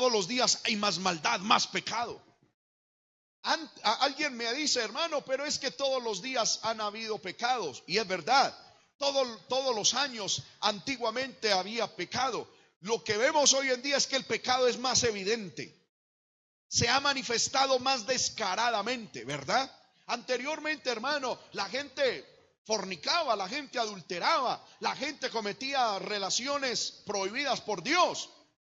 todos los días hay más maldad, más pecado. alguien me dice, hermano, pero es que todos los días han habido pecados. Y es verdad, todos los años antiguamente había pecado. Lo que vemos hoy en día es que el pecado es más evidente. Se ha manifestado más descaradamente, ¿verdad? Anteriormente, hermano, la gente fornicaba, la gente adulteraba, la gente cometía relaciones prohibidas por Dios.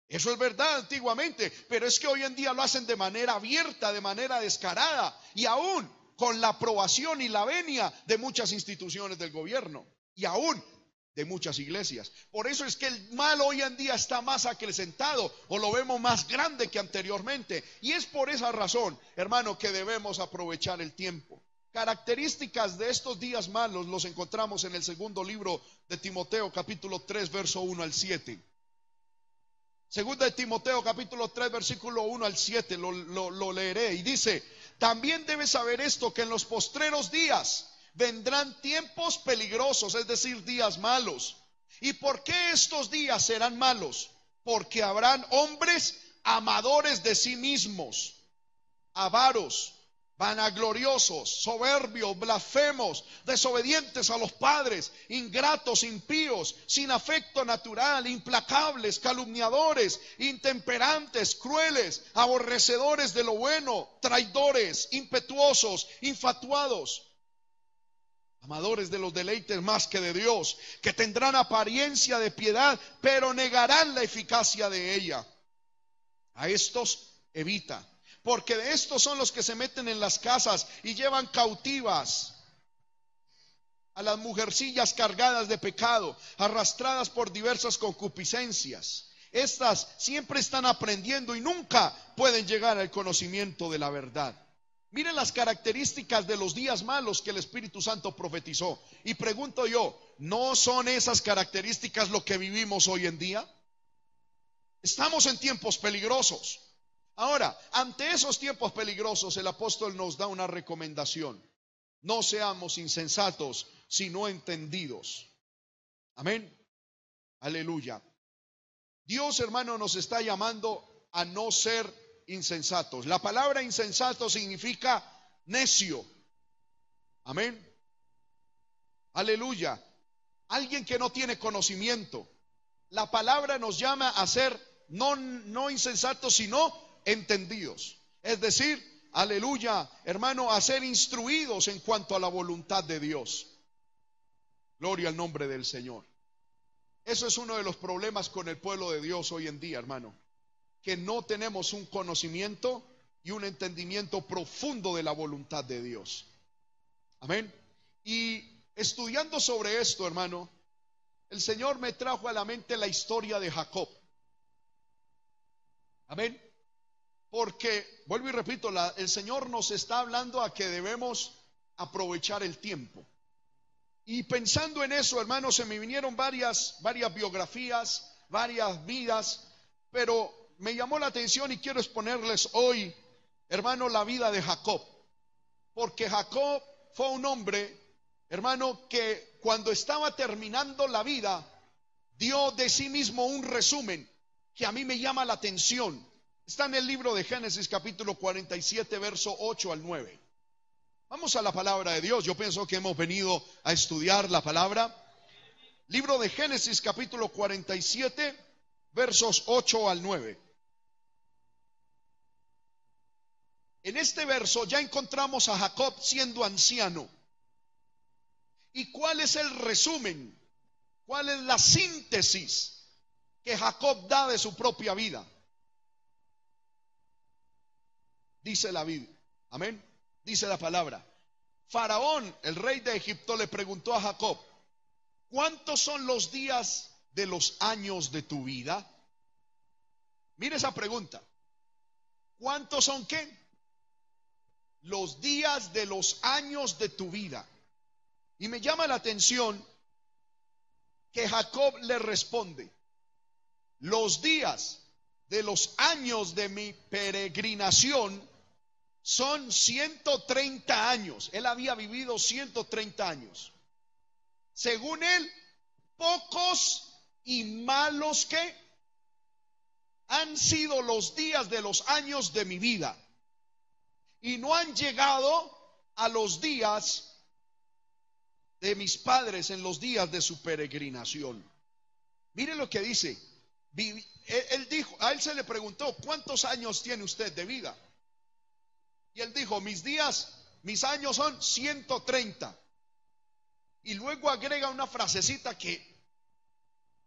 Eso es verdad antiguamente, pero es que hoy en día lo hacen de manera abierta, de manera descarada y aún con la aprobación y la venia de muchas instituciones del gobierno y aún de muchas iglesias. Por eso es que el mal hoy en día está más acrecentado o lo vemos más grande que anteriormente. Y es por esa razón, hermano, que debemos aprovechar el tiempo. Características de estos días malos los encontramos en el segundo libro de Timoteo, capítulo 3, verso 1 al 7. Segundo de Timoteo, capítulo 3, versículo 1 al 7, lo, lo leeré. Y dice, también debes saber esto, que en los postreros días vendrán tiempos peligrosos, es decir, días malos. ¿Y por qué estos días serán malos? Porque habrán hombres amadores de sí mismos, avaros, vanagloriosos, soberbios, blasfemos, desobedientes a los padres, ingratos, impíos, sin afecto natural, implacables, calumniadores, intemperantes, crueles, aborrecedores de lo bueno, traidores, impetuosos, infatuados amadores de los deleites más que de Dios, que tendrán apariencia de piedad, pero negarán la eficacia de ella. A estos evita, porque estos son los que se meten en las casas y llevan cautivas a las mujercillas cargadas de pecado, arrastradas por diversas concupiscencias. Estas siempre están aprendiendo y nunca pueden llegar al conocimiento de la verdad. Miren las características de los días malos que el Espíritu Santo profetizó. Y pregunto yo, ¿no son esas características lo que vivimos hoy en día? Estamos en tiempos peligrosos. Ahora, ante esos tiempos peligrosos, el apóstol nos da una recomendación. No seamos insensatos, sino entendidos. Amén. Aleluya. Dios, hermano, nos está llamando a no ser insensatos. La palabra insensato significa necio. Amén. Aleluya. Alguien que no tiene conocimiento. La palabra nos llama a ser no, no insensatos, sino entendidos. Es decir, aleluya, hermano, a ser instruidos en cuanto a la voluntad de Dios. Gloria al nombre del Señor. Eso es uno de los problemas con el pueblo de Dios hoy en día, hermano que no tenemos un conocimiento y un entendimiento profundo de la voluntad de Dios. Amén. Y estudiando sobre esto, hermano, el Señor me trajo a la mente la historia de Jacob. Amén. Porque, vuelvo y repito, el Señor nos está hablando a que debemos aprovechar el tiempo. Y pensando en eso, hermano, se me vinieron varias, varias biografías, varias vidas, pero me llamó la atención y quiero exponerles hoy, hermano, la vida de Jacob. Porque Jacob fue un hombre, hermano, que cuando estaba terminando la vida, dio de sí mismo un resumen que a mí me llama la atención. Está en el libro de Génesis capítulo 47, verso 8 al 9. Vamos a la palabra de Dios. Yo pienso que hemos venido a estudiar la palabra. Libro de Génesis capítulo 47, versos 8 al 9. En este verso ya encontramos a Jacob siendo anciano. ¿Y cuál es el resumen? ¿Cuál es la síntesis que Jacob da de su propia vida? Dice la Biblia. Amén. Dice la palabra. Faraón, el rey de Egipto, le preguntó a Jacob, ¿cuántos son los días de los años de tu vida? Mire esa pregunta. ¿Cuántos son qué? los días de los años de tu vida. Y me llama la atención que Jacob le responde, los días de los años de mi peregrinación son 130 años. Él había vivido 130 años. Según él, pocos y malos que han sido los días de los años de mi vida y no han llegado a los días de mis padres en los días de su peregrinación. Mire lo que dice. Él dijo, a él se le preguntó, ¿cuántos años tiene usted de vida? Y él dijo, mis días, mis años son 130. Y luego agrega una frasecita que,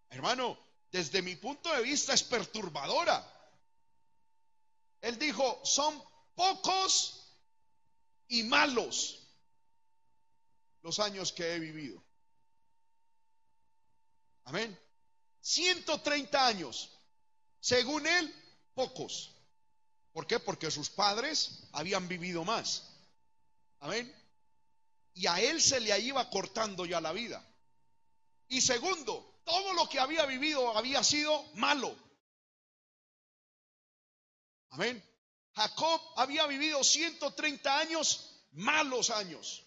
hermano, desde mi punto de vista es perturbadora. Él dijo, son pocos y malos los años que he vivido. Amén. 130 años. Según él, pocos. ¿Por qué? Porque sus padres habían vivido más. Amén. Y a él se le iba cortando ya la vida. Y segundo, todo lo que había vivido había sido malo. Amén. Jacob había vivido 130 años, malos años.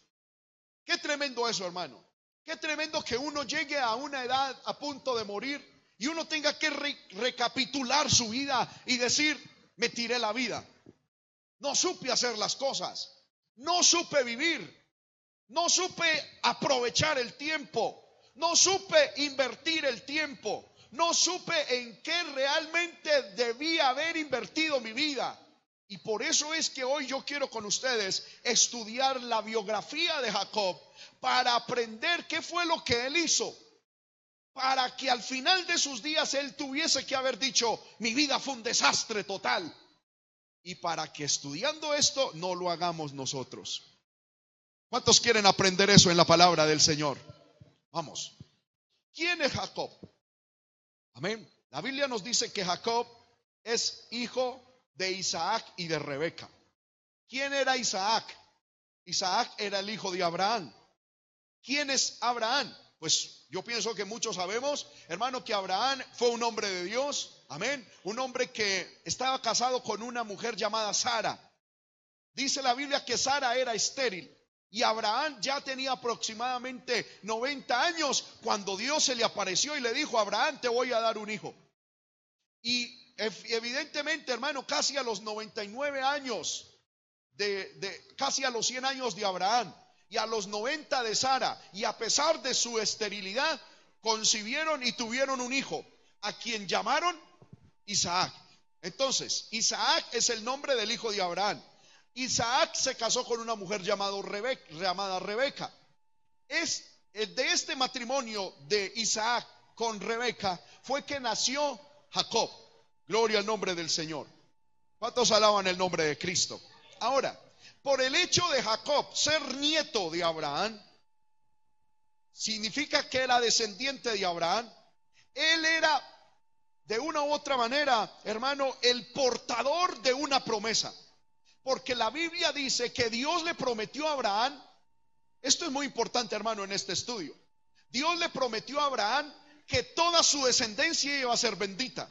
Qué tremendo eso, hermano. Qué tremendo que uno llegue a una edad a punto de morir y uno tenga que recapitular su vida y decir, me tiré la vida. No supe hacer las cosas. No supe vivir. No supe aprovechar el tiempo. No supe invertir el tiempo. No supe en qué realmente debía haber invertido mi vida. Y por eso es que hoy yo quiero con ustedes estudiar la biografía de Jacob para aprender qué fue lo que él hizo. Para que al final de sus días él tuviese que haber dicho, mi vida fue un desastre total. Y para que estudiando esto no lo hagamos nosotros. ¿Cuántos quieren aprender eso en la palabra del Señor? Vamos. ¿Quién es Jacob? Amén. La Biblia nos dice que Jacob es hijo de Isaac y de Rebeca. ¿Quién era Isaac? Isaac era el hijo de Abraham. ¿Quién es Abraham? Pues yo pienso que muchos sabemos, hermano, que Abraham fue un hombre de Dios. Amén. Un hombre que estaba casado con una mujer llamada Sara. Dice la Biblia que Sara era estéril. Y Abraham ya tenía aproximadamente 90 años cuando Dios se le apareció y le dijo, Abraham, te voy a dar un hijo. Y evidentemente, hermano, casi a los 99 años, de, casi a los 100 años de Abraham y a los 90 de Sara, y a pesar de su esterilidad, concibieron y tuvieron un hijo, a quien llamaron Isaac. Entonces, Isaac es el nombre del hijo de Abraham. Isaac se casó con una mujer llamada Rebeca. Llamada Rebeca. Es de este matrimonio de Isaac con Rebeca fue que nació Jacob. Gloria al nombre del Señor. ¿Cuántos alaban el nombre de Cristo? Ahora, por el hecho de Jacob ser nieto de Abraham, significa que era descendiente de Abraham. Él era, de una u otra manera, hermano, el portador de una promesa. Porque la Biblia dice que Dios le prometió a Abraham, esto es muy importante, hermano, en este estudio. Dios le prometió a Abraham que toda su descendencia iba a ser bendita.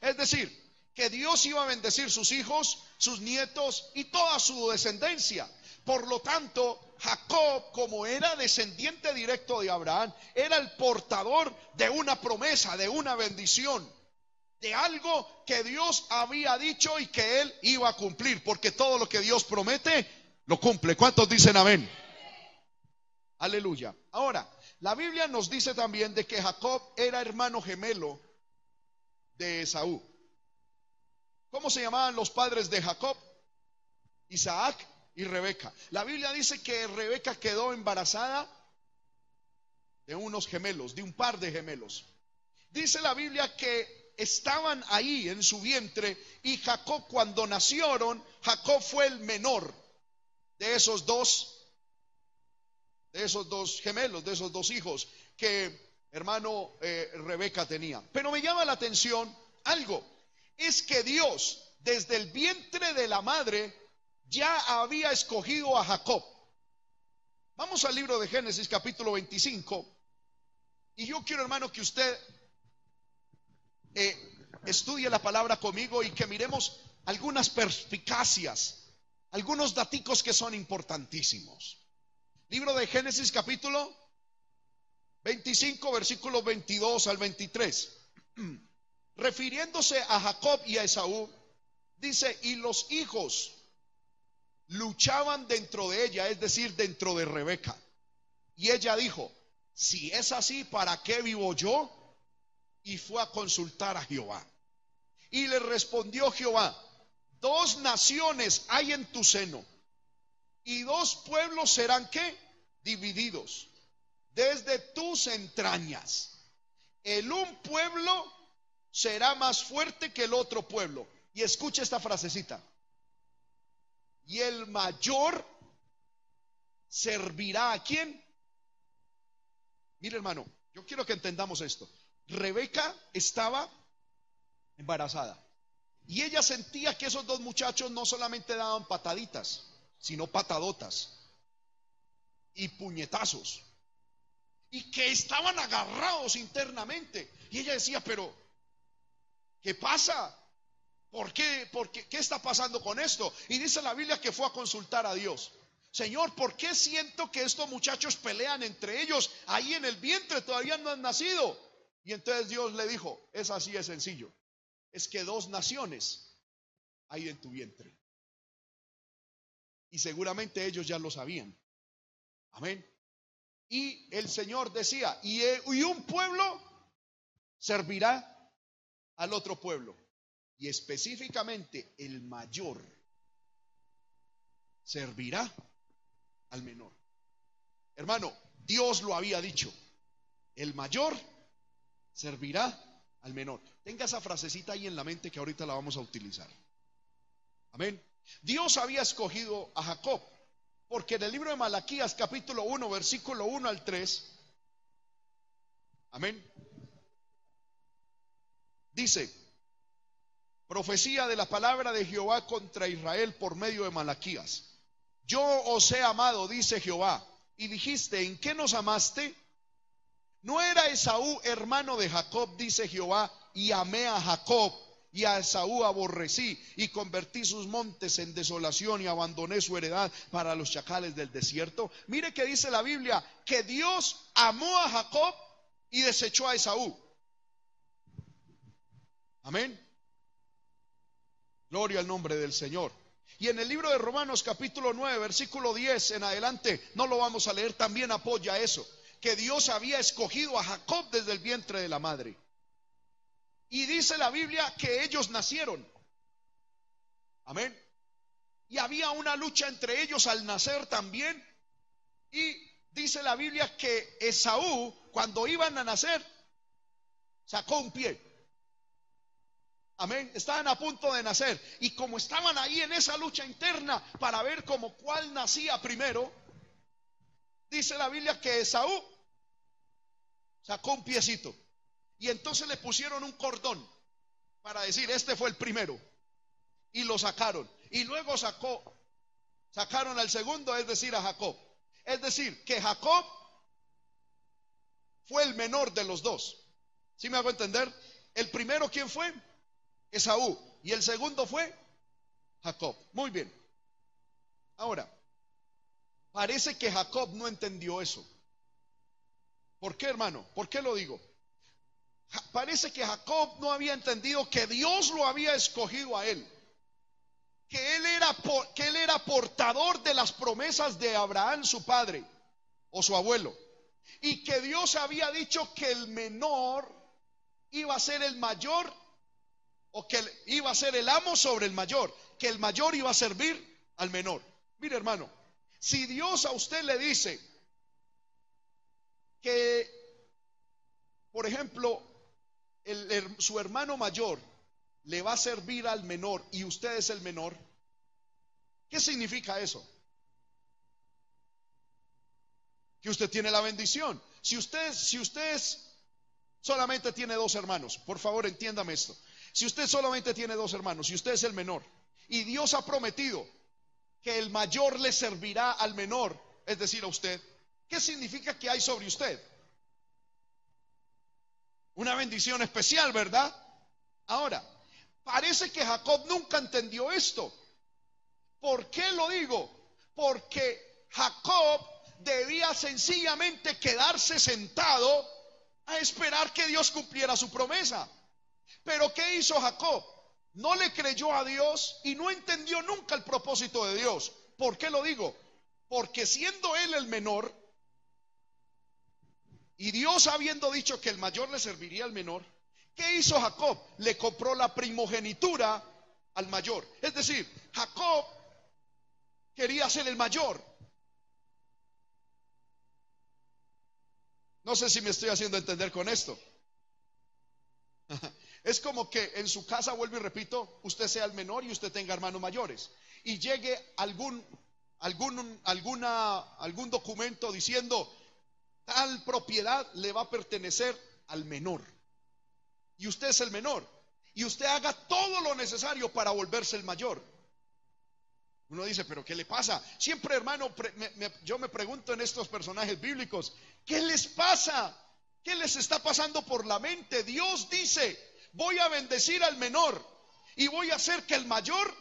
Es decir, que Dios iba a bendecir sus hijos, sus nietos y toda su descendencia. Por lo tanto, Jacob, como era descendiente directo de Abraham, era el portador de una promesa, de una bendición, de algo que Dios había dicho y que él iba a cumplir, porque todo lo que Dios promete, lo cumple. ¿Cuántos dicen amén? Aleluya. Ahora, la Biblia nos dice también de que Jacob era hermano gemelo de Esaú. ¿Cómo se llamaban los padres de Jacob? Isaac y Rebeca. La Biblia dice que Rebeca quedó embarazada de unos gemelos, de un par de gemelos. Dice la Biblia que estaban ahí en su vientre y Jacob cuando nacieron, Jacob fue el menor de esos dos, de esos dos gemelos, de esos dos hijos que hermano eh, Rebeca tenía. Pero me llama la atención algo, es que Dios desde el vientre de la madre ya había escogido a Jacob. Vamos al libro de Génesis capítulo 25 y yo quiero hermano que usted eh, estudie la palabra conmigo y que miremos algunas perspicacias, algunos daticos que son importantísimos. Libro de Génesis capítulo 25, versículos 22 al 23. refiriéndose a Jacob y a Esaú, dice, y los hijos luchaban dentro de ella, es decir, dentro de Rebeca. Y ella dijo, si es así, ¿para qué vivo yo? Y fue a consultar a Jehová. Y le respondió Jehová, dos naciones hay en tu seno, y dos pueblos serán qué? Divididos desde tus entrañas. El un pueblo será más fuerte que el otro pueblo. Y escucha esta frasecita. Y el mayor servirá a quién? Mire hermano, yo quiero que entendamos esto. Rebeca estaba embarazada. Y ella sentía que esos dos muchachos no solamente daban pataditas, sino patadotas y puñetazos. Y que estaban agarrados internamente. Y ella decía, pero, ¿qué pasa? ¿Por qué? ¿Por qué? ¿Qué está pasando con esto? Y dice la Biblia que fue a consultar a Dios. Señor, ¿por qué siento que estos muchachos pelean entre ellos ahí en el vientre? Todavía no han nacido. Y entonces Dios le dijo, es así de sencillo. Es que dos naciones hay en tu vientre. Y seguramente ellos ya lo sabían. Amén. Y el Señor decía, y un pueblo servirá al otro pueblo. Y específicamente el mayor servirá al menor. Hermano, Dios lo había dicho. El mayor servirá al menor. Tenga esa frasecita ahí en la mente que ahorita la vamos a utilizar. Amén. Dios había escogido a Jacob, porque en el libro de Malaquías capítulo 1, versículo 1 al 3, amén, dice, profecía de la palabra de Jehová contra Israel por medio de Malaquías. Yo os he amado, dice Jehová, y dijiste, ¿en qué nos amaste? No era Esaú hermano de Jacob, dice Jehová, y amé a Jacob, y a Esaú aborrecí, y convertí sus montes en desolación y abandoné su heredad para los chacales del desierto. Mire que dice la Biblia, que Dios amó a Jacob y desechó a Esaú. Amén. Gloria al nombre del Señor. Y en el libro de Romanos capítulo 9, versículo 10 en adelante, no lo vamos a leer, también apoya eso, que Dios había escogido a Jacob desde el vientre de la madre. Y dice la Biblia que ellos nacieron. Amén. Y había una lucha entre ellos al nacer también. Y dice la Biblia que Esaú, cuando iban a nacer, sacó un pie. Amén. Estaban a punto de nacer. Y como estaban ahí en esa lucha interna para ver como cuál nacía primero, dice la Biblia que Esaú sacó un piecito. Y entonces le pusieron un cordón para decir, este fue el primero. Y lo sacaron. Y luego sacó, sacaron al segundo, es decir, a Jacob. Es decir, que Jacob fue el menor de los dos. ¿Sí me hago entender? El primero, ¿quién fue? Esaú. Y el segundo fue Jacob. Muy bien. Ahora, parece que Jacob no entendió eso. ¿Por qué, hermano? ¿Por qué lo digo? Parece que Jacob no había entendido que Dios lo había escogido a él. Que él, era, que él era portador de las promesas de Abraham, su padre, o su abuelo. Y que Dios había dicho que el menor iba a ser el mayor, o que iba a ser el amo sobre el mayor, que el mayor iba a servir al menor. Mire hermano, si Dios a usted le dice que, por ejemplo, su hermano mayor le va a servir al menor y usted es el menor, ¿qué significa eso? Que usted tiene la bendición. Si usted, si usted solamente tiene dos hermanos, por favor entiéndame esto. Si usted solamente tiene dos hermanos y usted es el menor, y Dios ha prometido que el mayor le servirá al menor, es decir, a usted, ¿qué significa que hay sobre usted? Una bendición especial, ¿verdad? Ahora, parece que Jacob nunca entendió esto. ¿Por qué lo digo? Porque Jacob debía sencillamente quedarse sentado a esperar que Dios cumpliera su promesa. Pero ¿qué hizo Jacob? No le creyó a Dios y no entendió nunca el propósito de Dios. ¿Por qué lo digo? Porque siendo él el menor, y Dios habiendo dicho que el mayor le serviría al menor, ¿qué hizo Jacob? Le compró la primogenitura al mayor. Es decir, Jacob quería ser el mayor. No sé si me estoy haciendo entender con esto. Es como que en su casa, vuelvo y repito, usted sea el menor y usted tenga hermanos mayores. Y llegue algún, algún, alguna, algún documento diciendo, tal propiedad le va a pertenecer al menor. Y usted es el menor. Y usted haga todo lo necesario para volverse el mayor. Uno dice, pero ¿qué le pasa? Siempre, hermano, yo me pregunto en estos personajes bíblicos, ¿qué les pasa? ¿Qué les está pasando por la mente? Dios dice, voy a bendecir al menor y voy a hacer que el mayor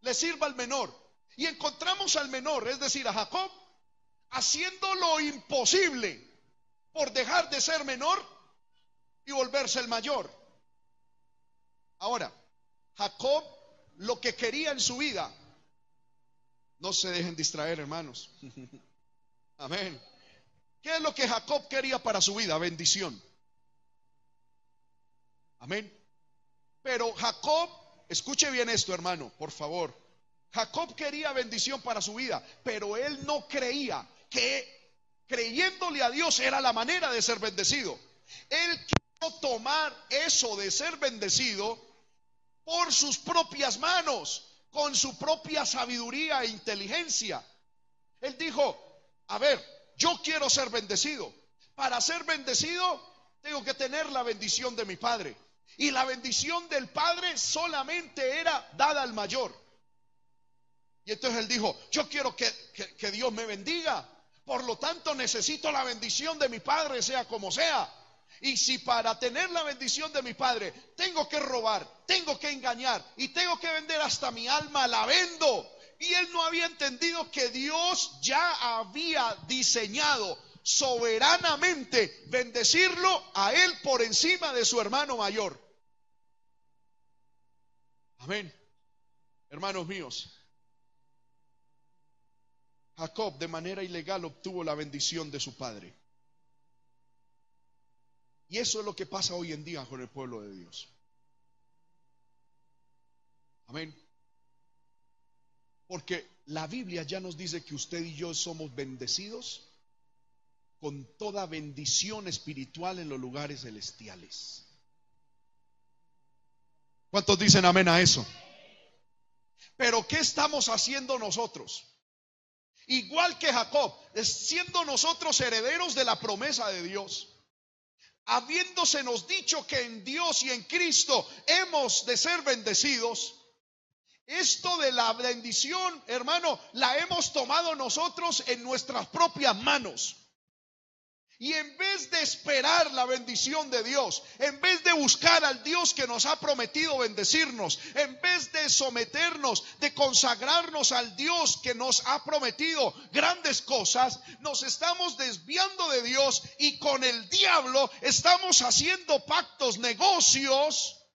le sirva al menor. Y encontramos al menor, es decir, a Jacob, haciendo lo imposible por dejar de ser menor y volverse el mayor. Ahora, Jacob lo que quería en su vida, no se dejen distraer hermanos. Amén. ¿Qué es lo que Jacob quería para su vida? Bendición. Amén. Pero Jacob, escuche bien esto hermano, por favor. Jacob quería bendición para su vida, pero él no creía que creyéndole a Dios era la manera de ser bendecido. Él quiso tomar eso de ser bendecido por sus propias manos, con su propia sabiduría e inteligencia. Él dijo, a ver, yo quiero ser bendecido. Para ser bendecido tengo que tener la bendición de mi Padre. Y la bendición del Padre solamente era dada al mayor. Y entonces él dijo, yo quiero que, que Dios me bendiga. Por lo tanto, necesito la bendición de mi Padre, sea como sea. Y si para tener la bendición de mi Padre tengo que robar, tengo que engañar y tengo que vender hasta mi alma, la vendo. Y él no había entendido que Dios ya había diseñado soberanamente bendecirlo a él por encima de su hermano mayor. Amén. Hermanos míos, Jacob de manera ilegal obtuvo la bendición de su padre. Y eso es lo que pasa hoy en día con el pueblo de Dios. Amén. Porque la Biblia ya nos dice que usted y yo somos bendecidos con toda bendición espiritual en los lugares celestiales. ¿Cuántos dicen amén a eso? Pero ¿qué estamos haciendo nosotros? igual que Jacob, siendo nosotros herederos de la promesa de Dios. Habiéndosenos dicho que en Dios y en Cristo hemos de ser bendecidos, esto de la bendición, hermano, la hemos tomado nosotros en nuestras propias manos. Y en vez de esperar la bendición de Dios, en vez de buscar al Dios que nos ha prometido bendecirnos, en vez de someternos, de consagrarnos al Dios que nos ha prometido grandes cosas, nos estamos desviando de Dios y con el diablo estamos haciendo pactos, negocios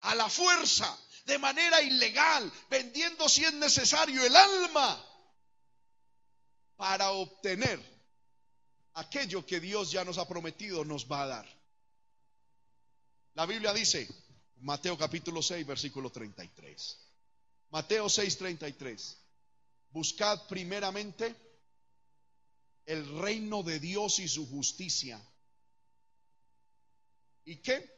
a la fuerza, de manera ilegal, vendiendo si es necesario el alma para obtener aquello que Dios ya nos ha prometido nos va a dar. La Biblia dice, Mateo capítulo 6, versículo 33. Mateo 6, 33. Buscad primeramente el reino de Dios y su justicia. ¿Y qué?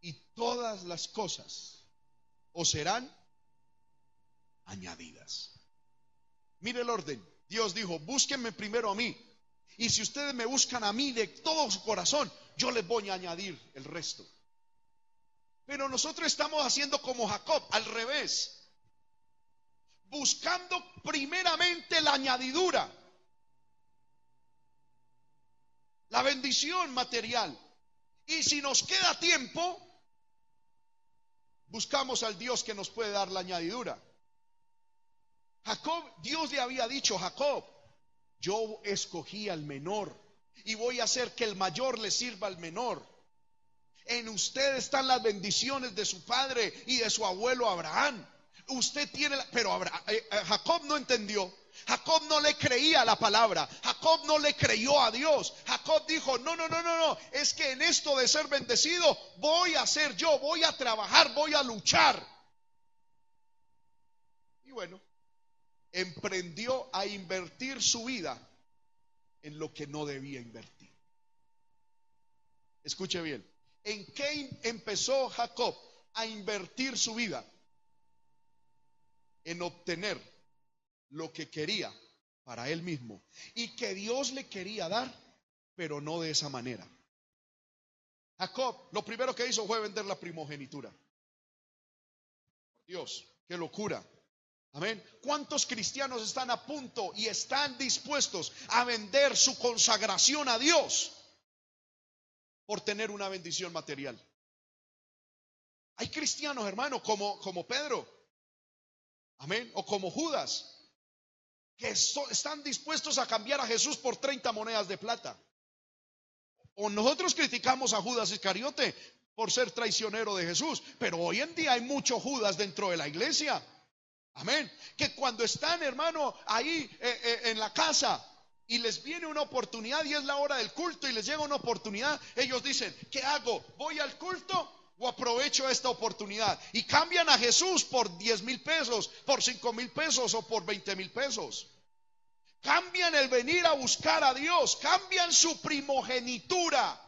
Y todas las cosas os serán añadidas. Mire el orden. Dios dijo, búsquenme primero a mí y si ustedes me buscan a mí de todo su corazón, yo les voy a añadir el resto. Pero nosotros estamos haciendo como Jacob, al revés. Buscando primeramente la añadidura. La bendición material. Y si nos queda tiempo, buscamos al Dios que nos puede dar la añadidura. Jacob, Dios le había dicho, Jacob, yo escogí al menor y voy a hacer que el mayor le sirva al menor. En usted están las bendiciones de su padre y de su abuelo Abraham. Usted tiene, pero eh, eh, Jacob no entendió. Jacob no le creía la palabra. Jacob no le creyó a Dios. Jacob dijo, no, no, no, no, no. Es que en esto de ser bendecido voy a ser yo, voy a trabajar, voy a luchar. Y bueno, emprendió a invertir su vida en lo que no debía invertir. Escuche bien. ¿En qué empezó Jacob a invertir su vida? En obtener lo que quería para él mismo y que Dios le quería dar, pero no de esa manera. Jacob lo primero que hizo fue vender la primogenitura. Dios, qué locura. Amén. ¿Cuántos cristianos están a punto y están dispuestos a vender su consagración a Dios por tener una bendición material? Hay cristianos, hermano, como, como Pedro. Amén. O como Judas que están dispuestos a cambiar a Jesús por 30 monedas de plata. O nosotros criticamos a Judas Iscariote por ser traicionero de Jesús, pero hoy en día hay muchos Judas dentro de la iglesia. Amén. Que cuando están, hermano, ahí eh, eh, en la casa y les viene una oportunidad y es la hora del culto y les llega una oportunidad, ellos dicen, ¿qué hago? ¿Voy al culto o aprovecho esta oportunidad. Y cambian a Jesús por 10 mil pesos, por 5 mil pesos o por 20 mil pesos. Cambian el venir a buscar a Dios, cambian su primogenitura.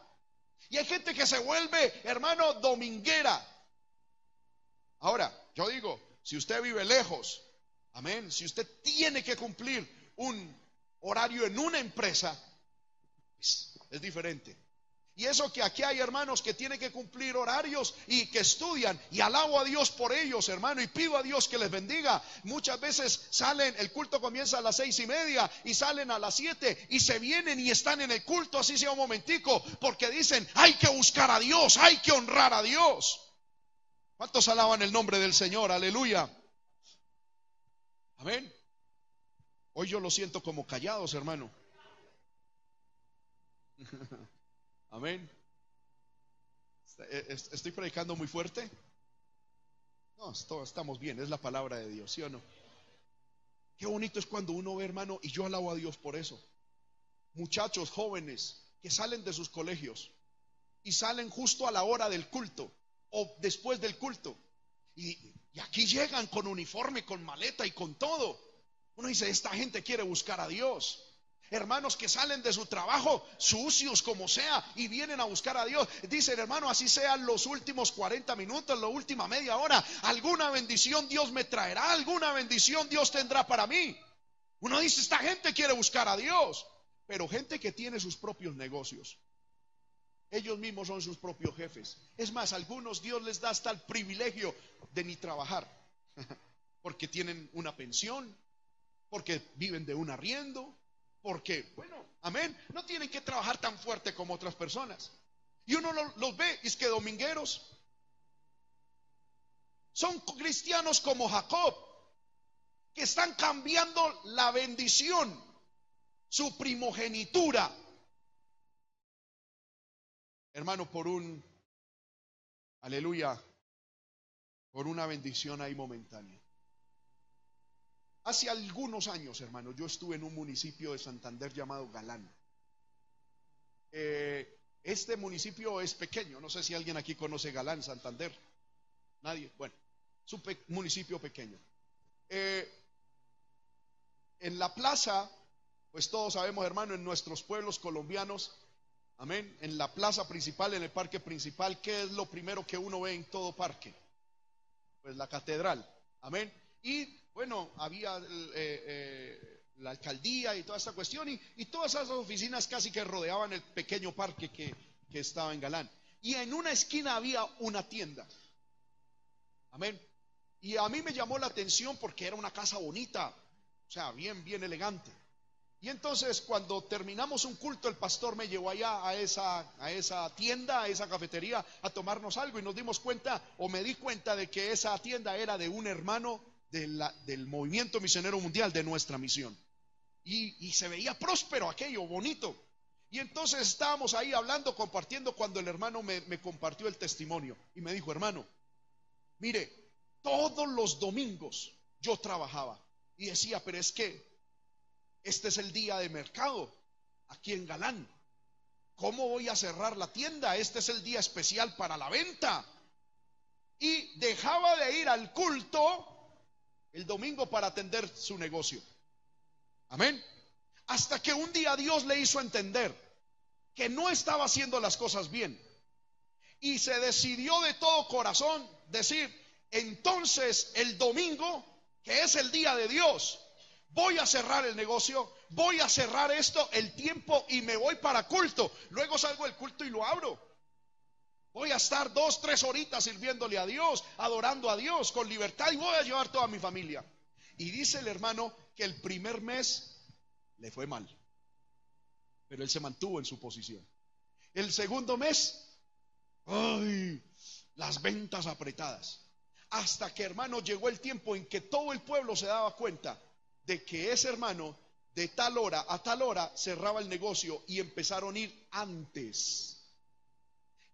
Y hay gente que se vuelve, hermano, dominguera. Ahora, yo digo, si usted vive lejos, amén, si usted tiene que cumplir un horario en una empresa, es diferente. Y eso que aquí hay hermanos que tienen que cumplir horarios y que estudian y alabo a Dios por ellos, hermano, y pido a Dios que les bendiga. Muchas veces salen, el culto comienza a las seis y media y salen a las siete y se vienen y están en el culto, así sea un momentico, porque dicen, hay que buscar a Dios, hay que honrar a Dios. ¿Cuántos alaban el nombre del Señor? Aleluya. Amén. Hoy yo lo siento como callados, hermano. Amén. Eh, ¿Estoy predicando muy fuerte? No, estamos bien, es la palabra de Dios, ¿sí o no? Qué bonito es cuando uno ve, hermano, y yo alabo a Dios por eso. Muchachos jóvenes que salen de sus colegios y salen justo a la hora del culto o después del culto. Y, aquí llegan con uniforme, con maleta y con todo. Uno dice, esta gente quiere buscar a Dios. Hermanos que salen de su trabajo sucios como sea y vienen a buscar a Dios. Dicen, hermano, así sean los últimos 40 minutos, la última media hora. Alguna bendición Dios me traerá, alguna bendición Dios tendrá para mí. Uno dice, esta gente quiere buscar a Dios. Pero gente que tiene sus propios negocios. Ellos mismos son sus propios jefes. Es más, algunos Dios les da hasta el privilegio de ni trabajar. Porque tienen una pensión, porque viven de un arriendo, porque, bueno, amén, no tienen que trabajar tan fuerte como otras personas. Y uno los ve, y es que domingueros son cristianos como Jacob, que están cambiando la bendición, su primogenitura, hermano, por un, aleluya, por una bendición ahí momentánea. Hace algunos años, hermano, yo estuve en un municipio de Santander llamado Galán. Eh, este municipio es pequeño, no sé si alguien aquí conoce Galán, Santander. Nadie. Bueno, es un municipio pequeño. Eh, en la plaza, pues todos sabemos, hermano, en nuestros pueblos colombianos, amén, en la plaza principal, en el parque principal, ¿qué es lo primero que uno ve en todo parque? Pues la catedral, amén. Y bueno, había eh, eh, la alcaldía y toda esta cuestión y, todas esas oficinas casi que rodeaban el pequeño parque que, que estaba en Galán. Y en una esquina había una tienda. Amén. Y a mí me llamó la atención porque era una casa bonita, o sea, bien, bien elegante. Y entonces cuando terminamos un culto, el pastor me llevó allá a esa, a esa tienda, a esa cafetería, a tomarnos algo y nos dimos cuenta, o me di cuenta de que esa tienda era de un hermano del movimiento misionero mundial de nuestra misión. Y, se veía próspero aquello, bonito. Y entonces estábamos ahí hablando, compartiendo, cuando el hermano me, me compartió el testimonio y me dijo, hermano, mire, todos los domingos yo trabajaba y decía, pero es que este es el día de mercado aquí en Galán. ¿Cómo voy a cerrar la tienda? Este es el día especial para la venta. Y dejaba de ir al culto el domingo para atender su negocio. Amén. Hasta que un día Dios le hizo entender que no estaba haciendo las cosas bien. Y se decidió de todo corazón decir, entonces el domingo, que es el día de Dios, voy a cerrar el negocio, voy a cerrar esto, el tiempo y me voy para culto. Luego salgo del culto y lo abro. Voy a estar dos, tres horitas sirviéndole a Dios, adorando a Dios con libertad y voy a llevar toda mi familia. Y dice el hermano que el primer mes le fue mal, pero él se mantuvo en su posición. El segundo mes, ay, las ventas apretadas. Hasta que hermano llegó el tiempo en que todo el pueblo se daba cuenta de que ese hermano de tal hora a tal hora cerraba el negocio y empezaron a ir antes.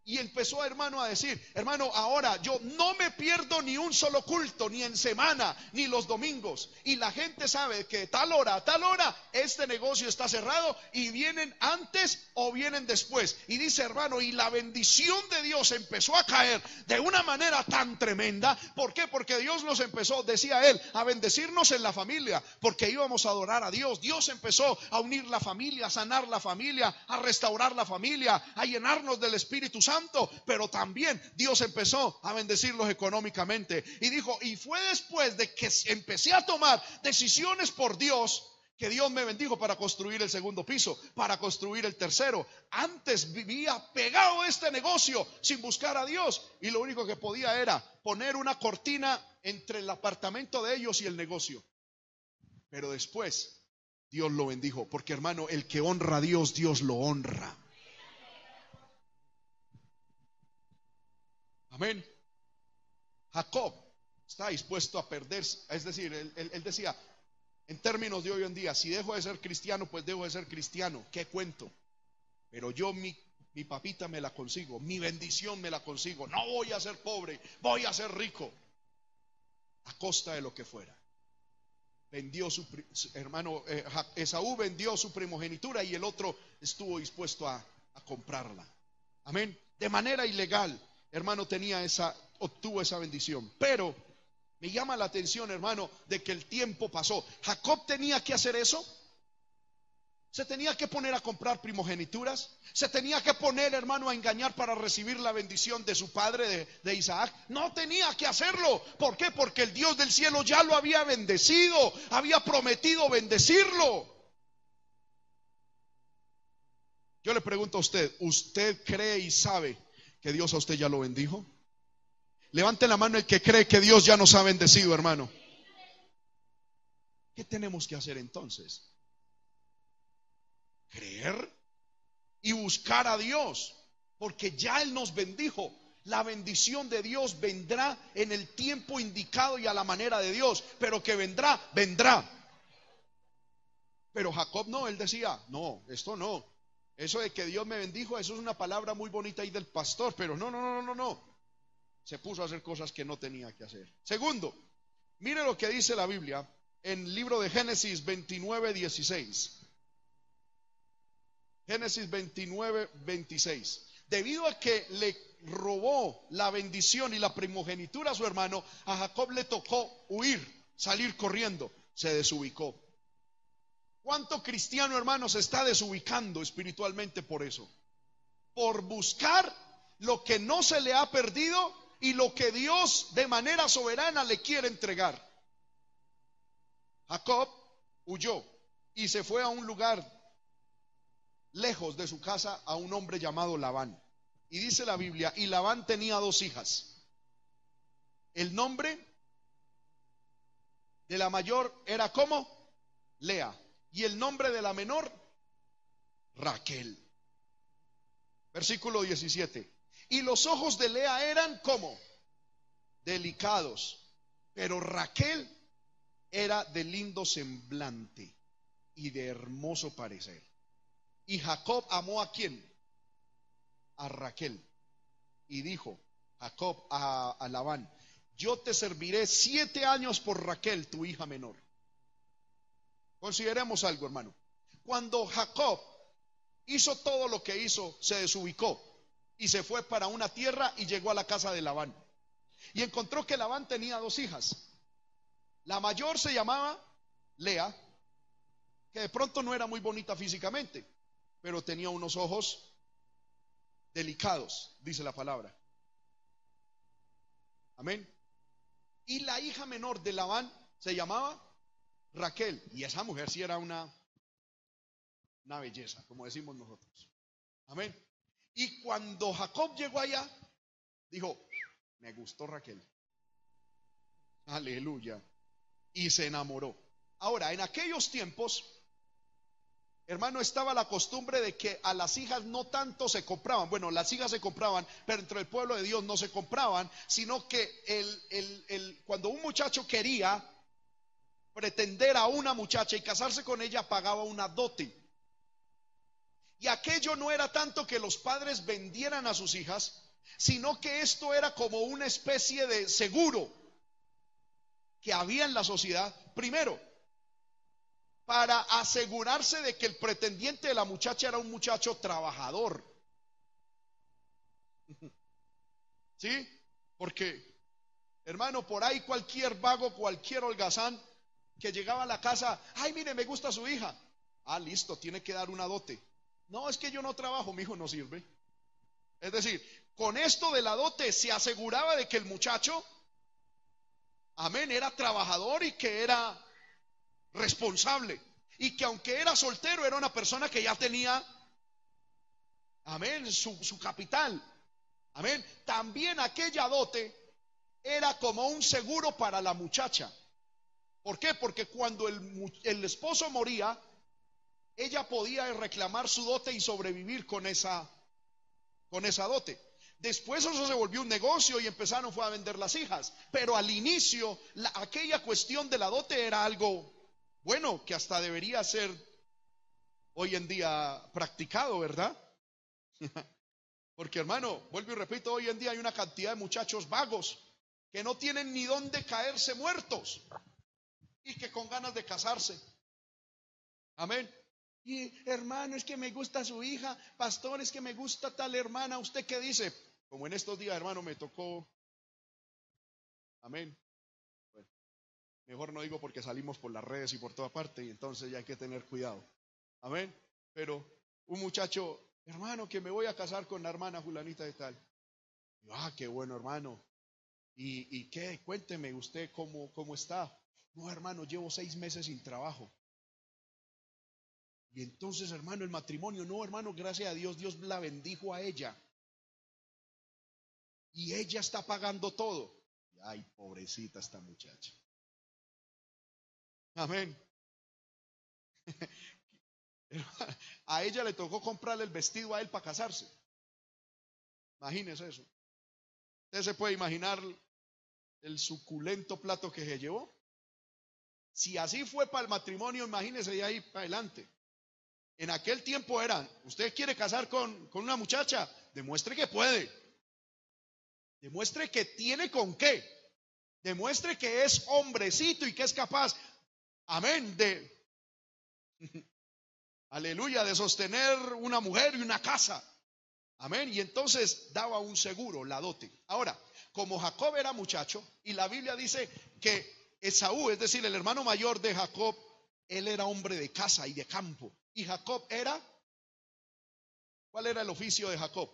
Y empezó hermano a decir, hermano, ahora yo no me pierdo ni un solo culto, ni en semana, ni los domingos. Y la gente sabe que tal hora, tal hora, este negocio está cerrado y vienen antes o vienen después. Y dice hermano, y la bendición de Dios empezó a caer de una manera tan tremenda. ¿Por qué? Porque Dios nos empezó, decía él, a bendecirnos en la familia, porque íbamos a adorar a Dios. Dios empezó a unir la familia, a sanar la familia, a restaurar la familia, a llenarnos del Espíritu Santo pero también Dios empezó a bendecirlos económicamente. Y dijo, y fue después de que empecé a tomar decisiones por Dios, que Dios me bendijo para construir el segundo piso, para construir el tercero. Antes vivía pegado a este negocio sin buscar a Dios y lo único que podía era poner una cortina entre el apartamento de ellos y el negocio. Pero después Dios lo bendijo, porque hermano, el que honra a Dios, Dios lo honra. Amén. Jacob está dispuesto a perder, es decir, él, decía, en términos de hoy en día, si dejo de ser cristiano, pues dejo de ser cristiano. ¿Qué cuento? Pero yo mi, mi papita me la consigo, mi bendición me la consigo. No voy a ser pobre, voy a ser rico. A costa de lo que fuera. Vendió su hermano, eh, Esaú vendió su primogenitura y el otro estuvo dispuesto a, a comprarla. Amén. De manera ilegal hermano, tenía esa, obtuvo esa bendición. Pero me llama la atención, hermano, de que el tiempo pasó. Jacob tenía que hacer eso. Se tenía que poner a comprar primogenituras. Se tenía que poner, hermano, a engañar para recibir la bendición de su padre, de, de, Isaac. No tenía que hacerlo. ¿Por qué? Porque el Dios del cielo ya lo había bendecido. Había prometido bendecirlo. Yo le pregunto a usted, ¿usted cree y sabe que Dios a usted ya lo bendijo? Levante la mano el que cree que Dios ya nos ha bendecido, hermano. ¿Qué tenemos que hacer entonces? Creer y buscar a Dios, porque ya Él nos bendijo. La bendición de Dios vendrá en el tiempo indicado y a la manera de Dios, pero que vendrá, vendrá. Pero Jacob no, él decía, no, esto no. Eso de que Dios me bendijo, eso es una palabra muy bonita ahí del pastor, pero no, no, no, no, no. Se puso a hacer cosas que no tenía que hacer. Segundo, mire lo que dice la Biblia en el libro de Génesis 29, 16. Génesis 29, 26. Debido a que le robó la bendición y la primogenitura a su hermano, a Jacob le tocó huir, salir corriendo, se desubicó. ¿Cuánto cristiano, hermano, se está desubicando espiritualmente por eso? Por buscar lo que no se le ha perdido y lo que Dios de manera soberana le quiere entregar. Jacob huyó y se fue a un lugar lejos de su casa a un hombre llamado Labán. Y dice la Biblia, y Labán tenía dos hijas. El nombre de la mayor era como Lea y el nombre de la menor, Raquel. Versículo 17. Y los ojos de Lea eran como delicados, pero Raquel era de lindo semblante y de hermoso parecer. Y Jacob amó a quién? A Raquel. Y dijo Jacob a, a Labán, yo te serviré siete años por Raquel, tu hija menor. Consideremos algo, hermano. Cuando Jacob hizo todo lo que hizo, se desubicó y se fue para una tierra y llegó a la casa de Labán. Y encontró que Labán tenía dos hijas. La mayor se llamaba Lea, que de pronto no era muy bonita físicamente, pero tenía unos ojos delicados, dice la palabra. Amén. Y la hija menor de Labán se llamaba Raquel. Y esa mujer sí era una, una belleza, como decimos nosotros. Amén. Y cuando Jacob llegó allá, dijo, me gustó Raquel. Aleluya. Y se enamoró. Ahora, en aquellos tiempos, hermano, estaba la costumbre de que a las hijas no tanto se compraban. Bueno, las hijas se compraban, pero entre el pueblo de Dios no se compraban, sino que el, cuando un muchacho quería pretender a una muchacha y casarse con ella, pagaba una dote. Y aquello no era tanto que los padres vendieran a sus hijas, sino que esto era como una especie de seguro que había en la sociedad. Primero, para asegurarse de que el pretendiente de la muchacha era un muchacho trabajador. ¿Sí? Porque, hermano, por ahí cualquier vago, cualquier holgazán que llegaba a la casa, ay, mire, me gusta su hija. Ah, listo, tiene que dar una dote. No, es que yo no trabajo, mi hijo no sirve. Es decir, con esto de la dote se aseguraba de que el muchacho, amén, era trabajador y que era responsable. Y que aunque era soltero, era una persona que ya tenía, amén, su, su capital. Amén. También aquella dote era como un seguro para la muchacha. ¿Por qué? Porque cuando el, el esposo moría, ella podía reclamar su dote y sobrevivir con esa, con esa dote. Después eso se volvió un negocio y empezaron fue a vender las hijas. Pero al inicio, aquella cuestión de la dote era algo bueno que hasta debería ser hoy en día practicado, ¿verdad? Porque hermano, vuelvo y repito, hoy en día hay una cantidad de muchachos vagos que no tienen ni dónde caerse muertos y que con ganas de casarse. Amén. Y hermano, es que me gusta su hija, pastor, es que me gusta tal hermana. ¿Usted qué dice? Como en estos días, hermano, me tocó. Amén. mejor no digo porque salimos por las redes y por toda parte y entonces ya hay que tener cuidado. Amén. Pero un muchacho, hermano, que me voy a casar con la hermana Julanita de tal. ah, qué bueno, hermano. ¿Y, y qué? Cuénteme usted cómo, cómo está. No, hermano, llevo seis meses sin trabajo. Y entonces, hermano, el matrimonio, no, hermano, gracias a Dios, Dios la bendijo a ella. Y ella está pagando todo. Ay, pobrecita esta muchacha. Amén. A ella le tocó comprarle el vestido a él para casarse. Imagínese eso. Usted se puede imaginar el suculento plato que se llevó. Si así fue para el matrimonio, imagínese de ahí para adelante. En aquel tiempo era, usted quiere casar con, con una muchacha, demuestre que puede. Demuestre que tiene con qué. Demuestre que es hombrecito y que es capaz, amén, de, aleluya, de sostener una mujer y una casa. Amén. Y entonces daba un seguro, la dote. Ahora, como Jacob era muchacho, y la Biblia dice que Esaú, es decir, el hermano mayor de Jacob, él era hombre de casa y de campo. Y Jacob era, ¿cuál era el oficio de Jacob?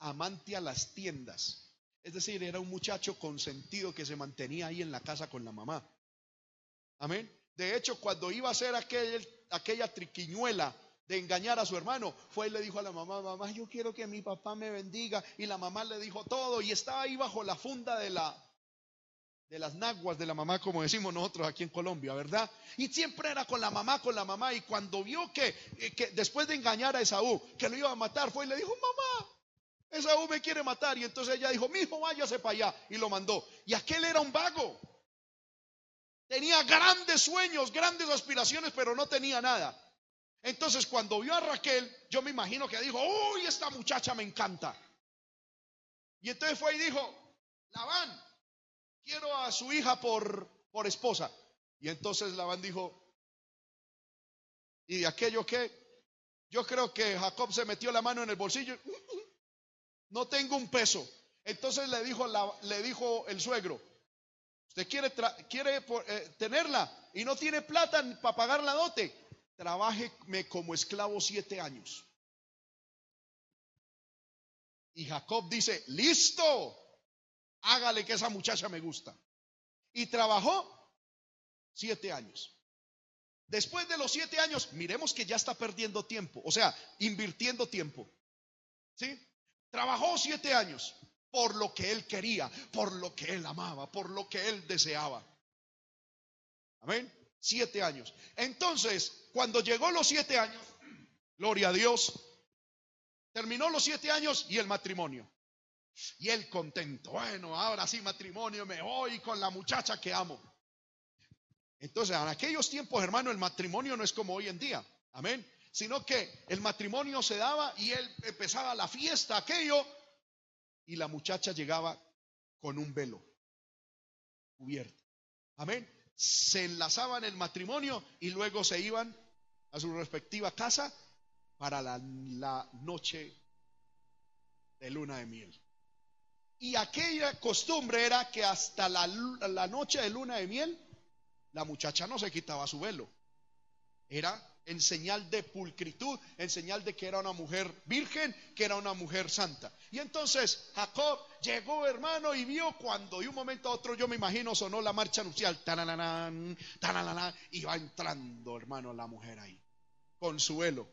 Amante a las tiendas. Es decir, era un muchacho consentido que se mantenía ahí en la casa con la mamá. Amén. De hecho, cuando iba a hacer aquel, aquella triquiñuela de engañar a su hermano, fue y le dijo a la mamá, mamá, yo quiero que mi papá me bendiga. Y la mamá le dijo todo y estaba ahí bajo la funda de la, de las naguas de la mamá, como decimos nosotros aquí en Colombia, ¿verdad? Y siempre era con la mamá, con la mamá. Y cuando vio que, eh, que después de engañar a Esaú, que lo iba a matar, fue y le dijo, mamá, Esaú me quiere matar. Y entonces ella dijo, mi hijo, váyase para allá. Y lo mandó. Y aquel era un vago. Tenía grandes sueños, grandes aspiraciones, pero no tenía nada. Entonces cuando vio a Raquel, yo me imagino que dijo, uy, esta muchacha me encanta. Y entonces fue y dijo, Labán, quiero a su hija por, por esposa. Y entonces Labán dijo, ¿y de aquello que Yo creo que Jacob se metió la mano en el bolsillo. No tengo un peso. Entonces le dijo, le dijo el suegro, usted quiere, quiere eh, tenerla y no tiene plata para pagar la dote. Trabájeme como esclavo siete años. Y Jacob dice, listo, hágale que esa muchacha me gusta. Y trabajó siete años. Después de los siete años, miremos que ya está perdiendo tiempo, o sea, invirtiendo tiempo. ¿Sí? Trabajó siete años por lo que él quería, por lo que él amaba, por lo que él deseaba. Amén. Siete años. Entonces, cuando llegó los siete años, gloria a Dios, terminó los siete años y el matrimonio. Y él contento, bueno, ahora sí matrimonio, me voy con la muchacha que amo. Entonces, en aquellos tiempos, hermano, el matrimonio no es como hoy en día. Amén. Sino que el matrimonio se daba y él empezaba la fiesta, aquello, y la muchacha llegaba con un velo cubierto. Amén. Se enlazaban el matrimonio y luego se iban a su respectiva casa para la, noche de luna de miel. Y aquella costumbre era que hasta la, noche de luna de miel la muchacha no se quitaba su velo. Era en señal de pulcritud, en señal de que era una mujer virgen, que era una mujer santa. Y entonces Jacob llegó, hermano, y vio cuando de un momento a otro, yo me imagino, sonó la marcha nupcial, y va entrando, hermano, la mujer ahí, con su velo.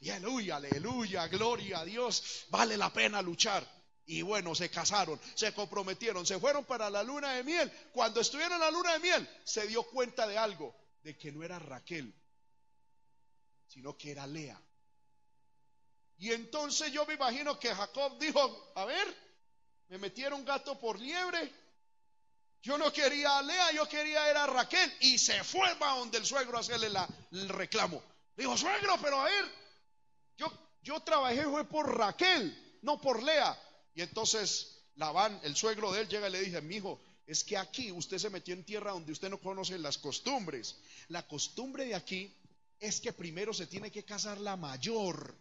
Y aleluya, aleluya, gloria a Dios, vale la pena luchar. Y bueno, se casaron, se comprometieron, se fueron para la luna de miel. Cuando estuvieron en la luna de miel, se dio cuenta de algo, de que no era Raquel, sino que era Lea. Y entonces yo me imagino que Jacob dijo, a ver, me metieron gato por liebre. Yo no quería a Lea, yo quería era a Raquel. Y se fue a donde el suegro a hacerle el reclamo. Dijo, suegro, pero a ver, yo, yo trabajé fue por Raquel, no por Lea. Y entonces Labán, el suegro de él, llega y le dice, mi hijo, es que aquí usted se metió en tierra donde usted no conoce las costumbres. La costumbre de aquí es que primero se tiene que casar la mayor.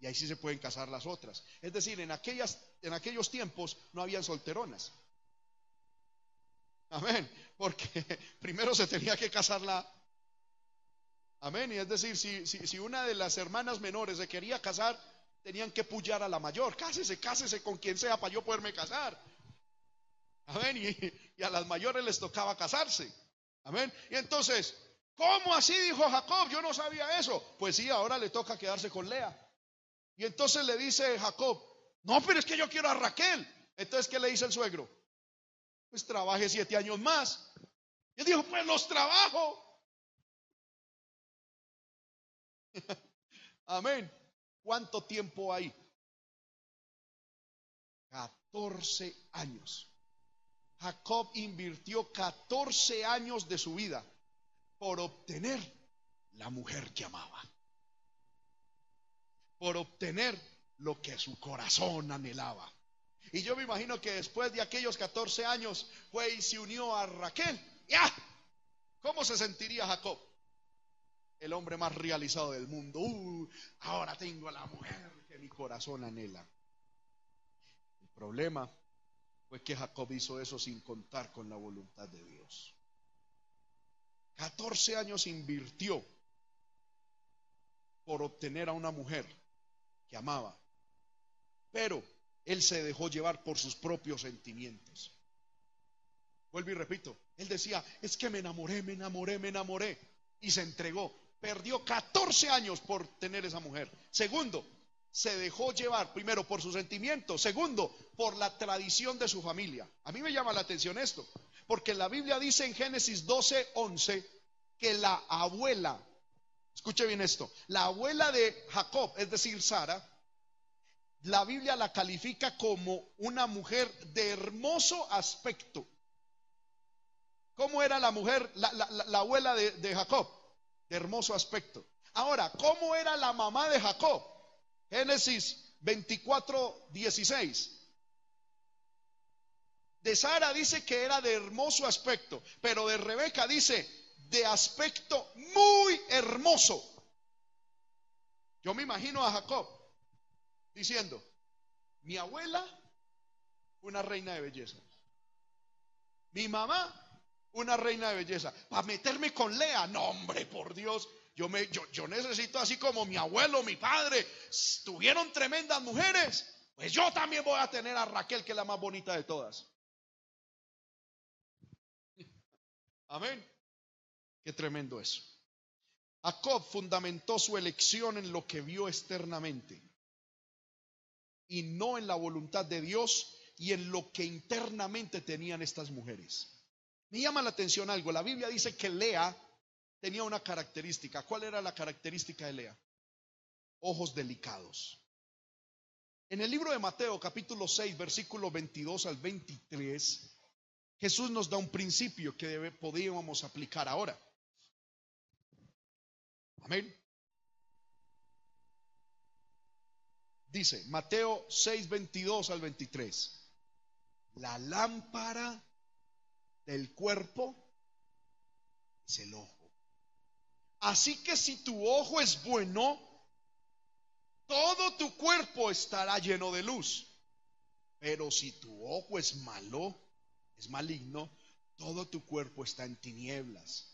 Y ahí sí se pueden casar las otras. Es decir, en, aquellas, en aquellos tiempos no habían solteronas. Amén. Porque primero se tenía que casar la... Amén. Y es decir, si, si una de las hermanas menores se quería casar, tenían que pullar a la mayor. Cásese, cásese con quien sea para yo poderme casar. Amén. Y, a las mayores les tocaba casarse. Amén. Y entonces, ¿cómo así? Dijo Jacob. Yo no sabía eso. Pues sí, ahora le toca quedarse con Lea. Y entonces le dice Jacob, no, pero es que yo quiero a Raquel. Entonces, ¿qué le dice el suegro? Pues trabaje siete años más. Y dijo, pues los trabajo. Amén. ¿Cuánto tiempo hay? 14 años. Jacob invirtió 14 años de su vida por obtener la mujer que amaba. Por obtener lo que su corazón anhelaba. Y yo me imagino que después de aquellos 14 años fue y se unió a Raquel. ¡Ya! ¿Cómo se sentiría Jacob? El hombre más realizado del mundo. Uh, ahora tengo a la mujer que mi corazón anhela. El problema fue que Jacob hizo eso sin contar con la voluntad de Dios. 14 años invirtió por obtener a una mujer que amaba, pero él se dejó llevar por sus propios sentimientos. Vuelvo y repito, él decía, es que me enamoré, me enamoré, me enamoré, y se entregó perdió 14 años por tener esa mujer. Segundo, se dejó llevar, primero, por sus sentimientos. Segundo, por la tradición de su familia. A mí me llama la atención esto, porque la Biblia dice en Génesis 12, 11, que la abuela, escuche bien esto, la abuela de Jacob, es decir, Sara, la Biblia la califica como una mujer de hermoso aspecto. ¿Cómo era la mujer, la, abuela de, de Jacob? Hermoso aspecto. Ahora, ¿cómo era la mamá de Jacob? Génesis 24, 16. De Sara dice que era de hermoso aspecto, pero de Rebeca dice de aspecto muy hermoso. Yo me imagino a Jacob diciendo, mi abuela, una reina de belleza. Mi mamá, una reina de belleza. Para meterme con Lea, no hombre, por Dios. Yo, me, yo, yo necesito así como mi abuelo, mi padre, tuvieron tremendas mujeres. Pues yo también voy a tener a Raquel, que es la más bonita de todas. Amén. Qué tremendo eso. Jacob fundamentó su elección en lo que vio externamente y no en la voluntad de Dios y en lo que internamente tenían estas mujeres. Me llama la atención algo. La Biblia dice que Lea tenía una característica. ¿Cuál era la característica de Lea? Ojos delicados. En el libro de Mateo capítulo 6, versículo 22 al 23, Jesús nos da un principio que podíamos aplicar ahora. Amén. Dice Mateo 6, 22 al 23. La lámpara del cuerpo es el ojo. Así que si tu ojo es bueno, todo tu cuerpo estará lleno de luz. Pero si tu ojo es malo, es maligno, todo tu cuerpo está en tinieblas.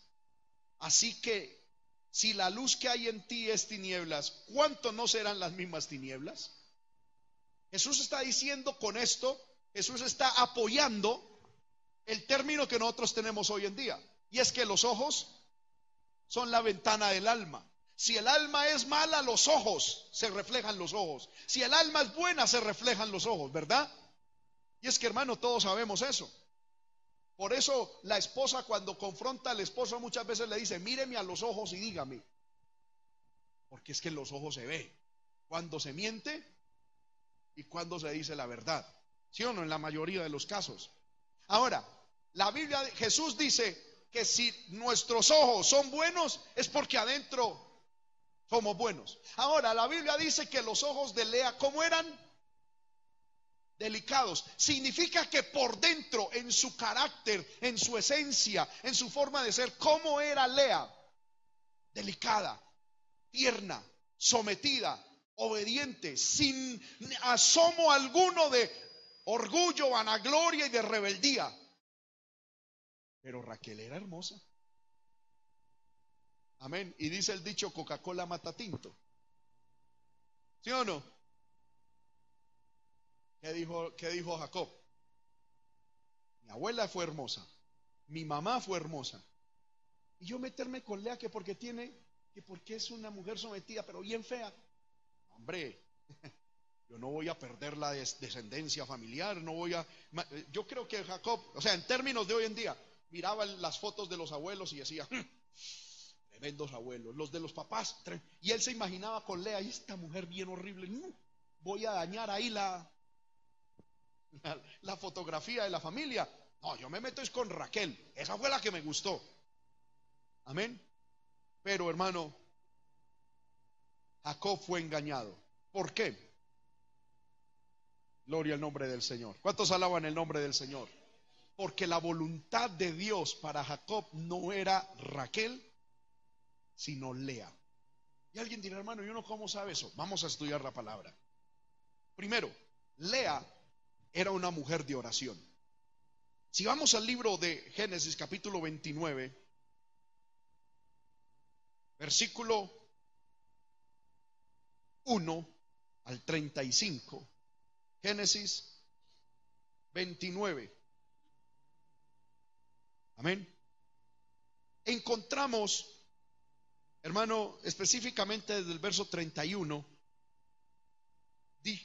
Así que si la luz que hay en ti es tinieblas, ¿cuánto no serán las mismas tinieblas? Jesús está diciendo con esto, Jesús está apoyando el término que nosotros tenemos hoy en día, y es que los ojos son la ventana del alma. Si el alma es mala, los ojos se reflejan los ojos. Si el alma es buena, se reflejan los ojos, ¿verdad? Y es que hermano, todos sabemos eso. Por eso la esposa cuando confronta al esposo muchas veces le dice, míreme a los ojos y dígame. Porque es que en los ojos se ve cuando se miente y cuando se dice la verdad. ¿Sí o no? En la mayoría de los casos. Ahora, la Biblia, Jesús dice que si nuestros ojos son buenos es porque adentro somos buenos. Ahora, la Biblia dice que los ojos de Lea, ¿cómo eran? delicados. Significa que por dentro, en su carácter, en su esencia, en su forma de ser, ¿cómo era Lea? Delicada, tierna, sometida, obediente, sin asomo alguno de orgullo, vanagloria y de rebeldía. Pero Raquel era hermosa. Amén. Y dice el dicho, Coca-Cola mata tinto. ¿Sí o no? ¿Qué dijo, qué dijo Jacob? Mi abuela fue hermosa, mi mamá fue hermosa. Y yo meterme con Lea que porque tiene, que porque es una mujer sometida, pero bien fea. Hombre, yo no voy a perder la descendencia familiar, no voy a... Yo creo que Jacob, o sea, en términos de hoy en día, miraba las fotos de los abuelos y decía, hmm, tremendos abuelos, los de los papás, y él se imaginaba con Lea, esta mujer bien horrible, voy a dañar ahí la, la, fotografía de la familia. No, yo me meto es con Raquel. Esa fue la que me gustó. Amén. Pero hermano, Jacob fue engañado. ¿Por qué? Gloria al nombre del Señor. ¿Cuántos alaban el nombre del Señor? Porque la voluntad de Dios para Jacob no era Raquel, sino Lea. Y alguien dirá, hermano, ¿y uno cómo sabe eso? Vamos a estudiar la palabra. Primero, Lea era una mujer de oración. Si vamos al libro de Génesis capítulo 29, versículo 1 al 35, Génesis 29. Amén. Encontramos, hermano, específicamente desde el verso 31,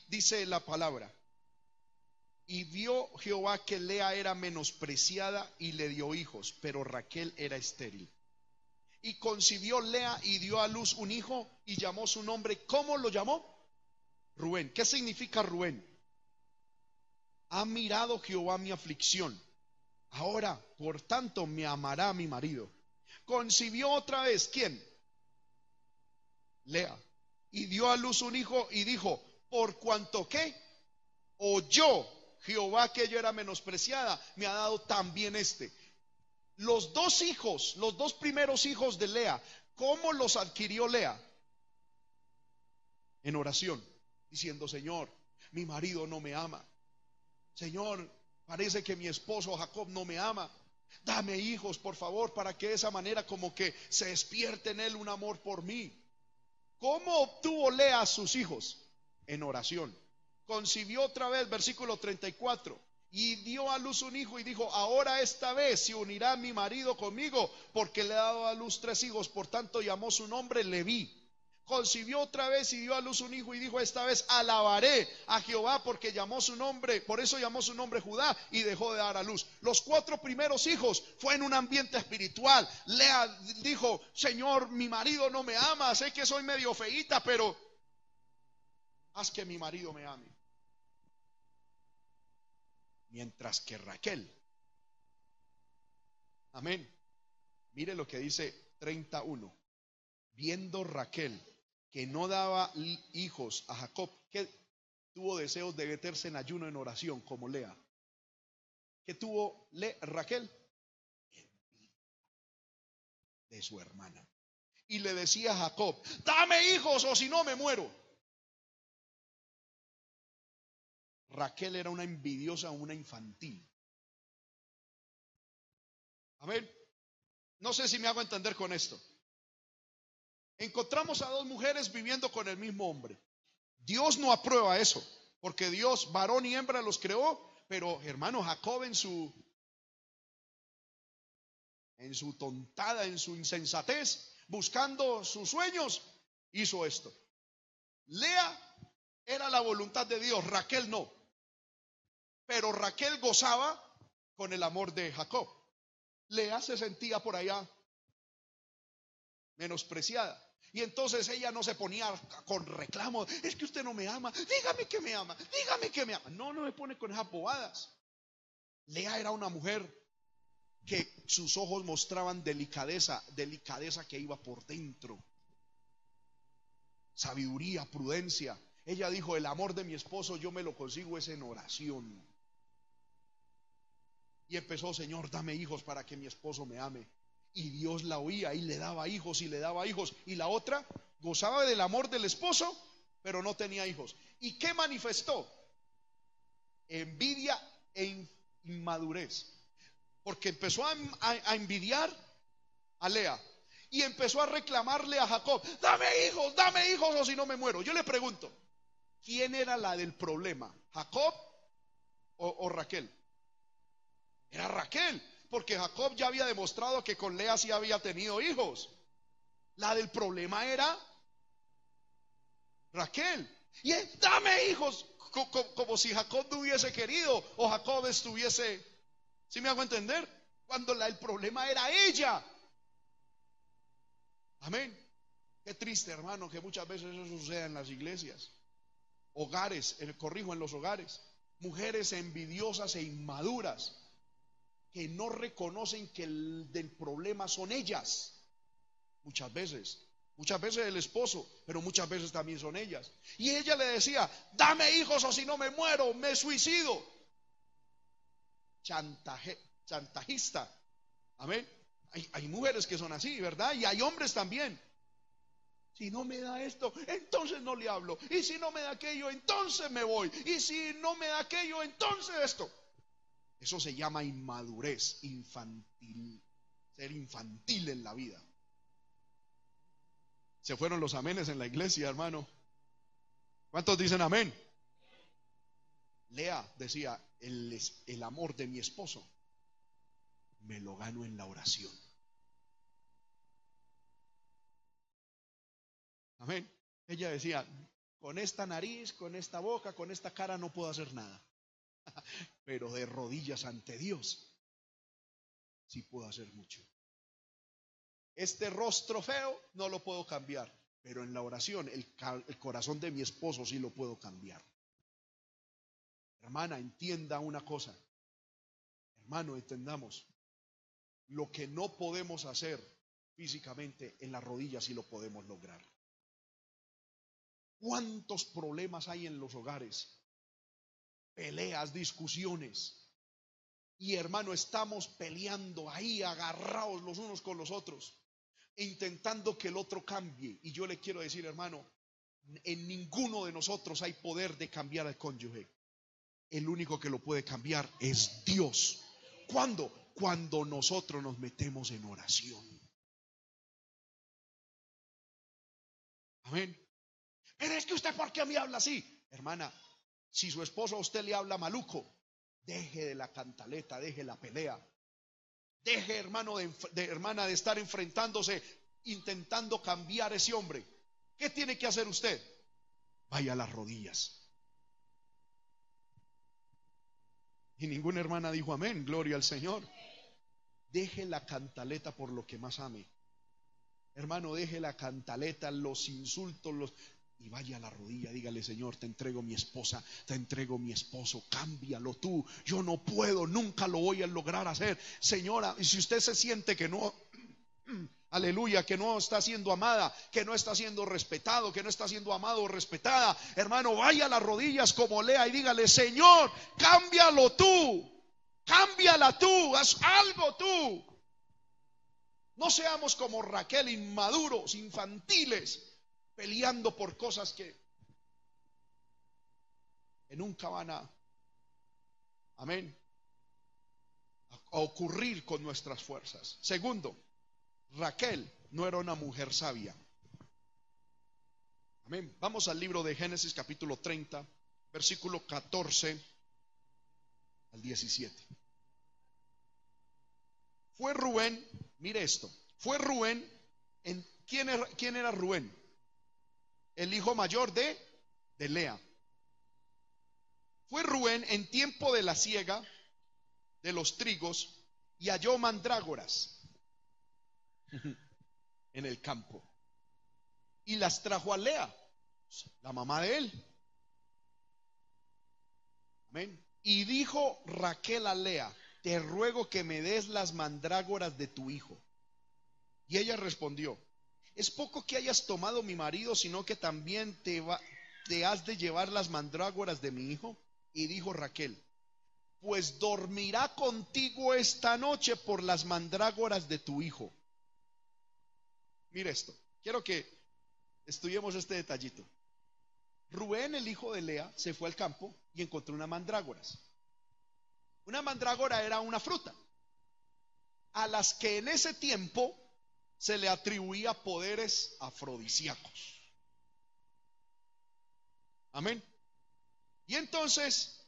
dice la palabra. Y vio Jehová que Lea era menospreciada y le dio hijos, pero Raquel era estéril. Y concibió Lea y dio a luz un hijo y llamó su nombre. ¿Cómo lo llamó? Rubén. ¿Qué significa Rubén? Ha mirado Jehová mi aflicción, Ahora, por tanto, me amará mi marido. Concibió otra vez, ¿quién? Lea. Y dio a luz un hijo y dijo, por cuanto que oyó Jehová que yo era menospreciada, me ha dado también este. Los dos hijos, los dos primeros hijos de Lea, ¿cómo los adquirió Lea? En oración, diciendo, Señor, mi marido no me ama. Señor, parece que mi esposo Jacob no me ama. Dame hijos, por favor, para que de esa manera como que se despierte en él un amor por mí. ¿Cómo obtuvo Lea sus hijos? En oración. Concibió otra vez, versículo 34 y dio a luz un hijo y dijo, ahora esta vez se unirá mi marido conmigo, porque le he dado a luz tres hijos, por tanto llamó su nombre Leví. Concibió otra vez y dio a luz un hijo y dijo, esta vez alabaré a Jehová porque llamó su nombre, por eso llamó su nombre Judá y dejó de dar a luz. Los cuatro primeros hijos fue en un ambiente espiritual. Lea dijo, Señor, mi marido no me ama, sé que soy medio feíta, pero haz que mi marido me ame. Mientras que Raquel, amén, mire lo que dice 31, viendo Raquel que no daba hijos a Jacob, que tuvo deseos de meterse en ayuno en oración como Lea. ¿Qué tuvo Raquel? De su hermana. Y le decía a Jacob, dame hijos o si no me muero. Raquel era una envidiosa, una infantil. Amén. No sé si me hago entender con esto. Encontramos a dos mujeres viviendo con el mismo hombre. Dios no aprueba eso, porque Dios, varón y hembra, los creó, pero hermano Jacob en su en su tontada, en su insensatez, buscando sus sueños, hizo esto. Lea era la voluntad de Dios, Raquel no. Pero Raquel gozaba con el amor de Jacob. Lea se sentía por allá menospreciada. Y entonces ella no se ponía con reclamos, es que usted no me ama, dígame que me ama, dígame que me ama. No, no me pone con esas bobadas. Lea era una mujer que sus ojos mostraban delicadeza, delicadeza que iba por dentro. Sabiduría, prudencia. Ella dijo, el amor de mi esposo yo me lo consigo es en oración. Y empezó, Señor, dame hijos para que mi esposo me ame. Y Dios la oía y le daba hijos y le daba hijos. Y la otra gozaba del amor del esposo, pero no tenía hijos. ¿Y qué manifestó? Envidia e inmadurez. Porque empezó a, envidiar a Lea y empezó a reclamarle a Jacob, dame hijos, dame hijos o si no me muero. Yo le pregunto, ¿quién era la del problema? ¿Jacob o, Raquel? Era Raquel, porque Jacob ya había demostrado que con Lea sí había tenido hijos. La del problema era Raquel. Y dame hijos, como, si Jacob no hubiese querido o Jacob estuviese, ¿sí me hago entender? Cuando la, el problema era ella. Amén. Qué triste, hermano, que muchas veces eso suceda en las iglesias. Hogares, corrijo, en los hogares. Mujeres envidiosas e inmaduras que no reconocen que el del problema son ellas. Muchas veces. Muchas veces el esposo, pero muchas veces también son ellas. Y ella le decía, dame hijos o si no me muero, me suicido. Chantaje, chantajista. Amén. Hay, hay mujeres que son así, ¿verdad? Y hay hombres también. Si no me da esto, entonces no le hablo. Y si no me da aquello, entonces me voy. Y si no me da aquello, entonces esto. Eso se llama inmadurez, infantil, ser infantil en la vida. Se fueron los amenes en la iglesia, hermano. ¿Cuántos dicen amén? Lea decía, el, el amor de mi esposo me lo gano en la oración. Amén. Ella decía, con esta nariz, con esta boca, con esta cara no puedo hacer nada. Pero de rodillas ante Dios, sí puedo hacer mucho. Este rostro feo no lo puedo cambiar, pero en la oración el, el corazón de mi esposo sí lo puedo cambiar. Hermana, entienda una cosa. Hermano, entendamos, lo que no podemos hacer físicamente en las rodillas sí lo podemos lograr. ¿Cuántos problemas hay en los hogares? Peleas, discusiones. Y hermano, estamos peleando ahí, agarrados los unos con los otros, intentando que el otro cambie. Y yo le quiero decir, hermano, en ninguno de nosotros hay poder de cambiar al cónyuge. El único que lo puede cambiar es Dios. ¿Cuándo? Cuando nosotros nos metemos en oración. Amén. Pero es que usted, ¿por qué me habla así? Hermana, si su esposo a usted le habla maluco, deje de la cantaleta, deje la pelea. Deje, hermano, de, hermana, de estar enfrentándose, intentando cambiar ese hombre. ¿Qué tiene que hacer usted? Vaya a las rodillas. Y ninguna hermana dijo amén, gloria al Señor. Deje la cantaleta por lo que más ame. Hermano, deje la cantaleta, los insultos, los... Y vaya a la rodilla, dígale, Señor, te entrego mi esposa, te entrego mi esposo, cámbialo tú. Yo no puedo, nunca lo voy a lograr hacer. Señora, y si usted se siente que no, aleluya, que no está siendo amada, que no está siendo respetado, que no está siendo amado o respetada, hermano, vaya a las rodillas como lea y dígale, Señor, cámbialo tú, cámbiala tú, haz algo tú. No seamos como Raquel, inmaduros, infantiles, peleando por cosas que, nunca van a, amén, a ocurrir con nuestras fuerzas. Segundo, Raquel no era una mujer sabia. Amén. Vamos al libro de Génesis capítulo 30, versículo 14 al 17. Fue Rubén Mire esto. Fue Rubén. En, ¿quién, era, ¿Quién era Rubén? El hijo mayor de, de Lea. Fue Rubén en tiempo de la siega de los trigos y halló mandrágoras en el campo. Y las trajo a Lea, la mamá de él. Amén. Y dijo Raquel a Lea, te ruego que me des las mandrágoras de tu hijo. Y ella respondió, es poco que hayas tomado mi marido, sino que también te, has de llevar las mandrágoras de mi hijo. Y dijo Raquel, pues dormirá contigo esta noche por las mandrágoras de tu hijo. Mira esto, quiero que estudiemos este detallito. Rubén, el hijo de Lea, se fue al campo y encontró unas mandrágoras. Una mandrágora era una fruta a las que en ese tiempo se le atribuía poderes afrodisíacos. Amén. Y entonces,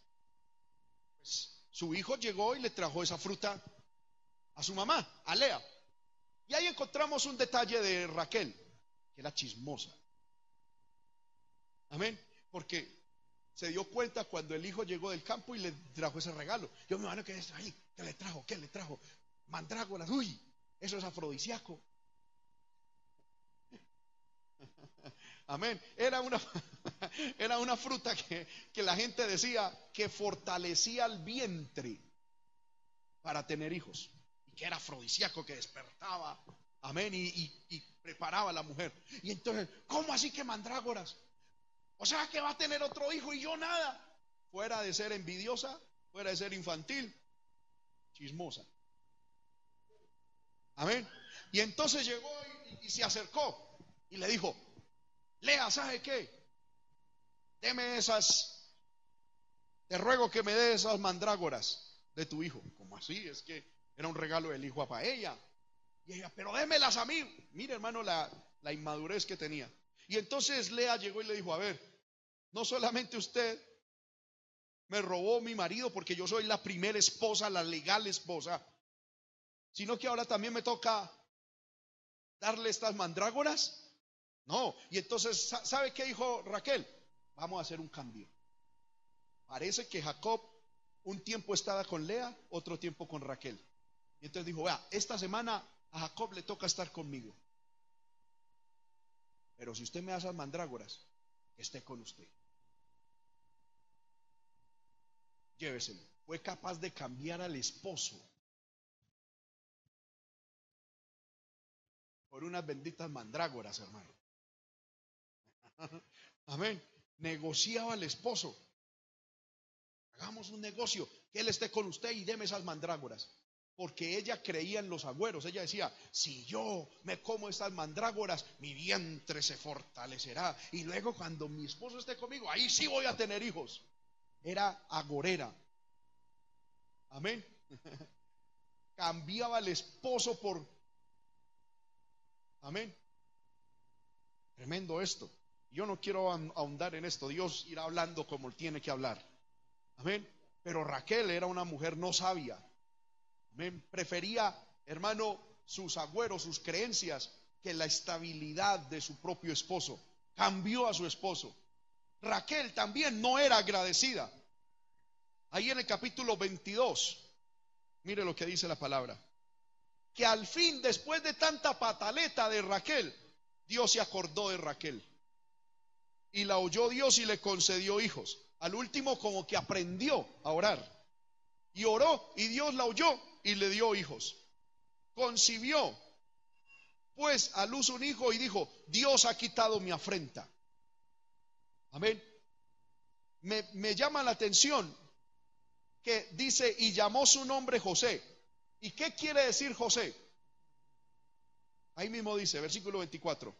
pues, su hijo llegó y le trajo esa fruta a su mamá, a Lea. Y ahí encontramos un detalle de Raquel, que era chismosa. Amén. Porque se dio cuenta cuando el hijo llegó del campo y le trajo ese regalo. Yo me imagino que es ahí, ¿qué le trajo? ¿Qué le trajo? Mandrágoras, uy, eso es afrodisíaco. Amén. Era una, era una fruta que, la gente decía que fortalecía el vientre para tener hijos. Y que era afrodisíaco, que despertaba. Amén. Y, y preparaba a la mujer. Y entonces, ¿cómo así que mandrágoras? O sea que va a tener otro hijo y yo nada. Fuera de ser envidiosa, fuera de ser infantil, chismosa. Amén. Y entonces llegó y, se acercó y le dijo, Lea, ¿sabe qué? Deme esas, te ruego que me dé esas mandrágoras de tu hijo. Como así? Es que era un regalo del hijo para ella. Y ella, pero démelas a mí. Mire, hermano, la, la inmadurez que tenía. Y entonces Lea llegó y le dijo, a ver, no solamente usted me robó mi marido porque yo soy la primera esposa, la legal esposa, sino que ahora también me toca darle estas mandrágoras. No, y entonces, ¿sabe qué dijo Raquel? Vamos a hacer un cambio. Parece que Jacob un tiempo estaba con Lea, otro tiempo con Raquel. Y entonces dijo, vea, esta semana a Jacob le toca estar conmigo. Pero si usted me esas mandrágoras, esté con usted. Lléveselo. fue capaz de cambiar al esposo por unas benditas mandrágoras, hermano. Amén. Negociaba al esposo. Hagamos un negocio, que él esté con usted y deme esas mandrágoras. Porque ella creía en los agüeros. Ella decía, si yo me como estas mandrágoras, mi vientre se fortalecerá. Y luego cuando mi esposo esté conmigo, ahí sí voy a tener hijos. Era agorera. Amén. Cambiaba al esposo por... Amén. Tremendo esto. Yo no quiero ahondar en esto. Dios irá hablando como él tiene que hablar. Amén. Pero Raquel era una mujer no sabia. Amén. Prefería, hermano, sus agüeros, sus creencias, que la estabilidad de su propio esposo. Cambió a su esposo. Raquel también no era agradecida. Ahí en el capítulo 22, mire lo que dice la palabra. Que al fin, después de tanta pataleta de Raquel, Dios se acordó de Raquel. Y la oyó Dios y le concedió hijos. Al último como que aprendió a orar. Y oró y Dios la oyó y le dio hijos. Concibió pues a luz un hijo y dijo, Dios ha quitado mi afrenta. Amén. Me, me llama la atención que dice, y llamó su nombre José. ¿Y qué quiere decir José? Ahí mismo dice, versículo 24.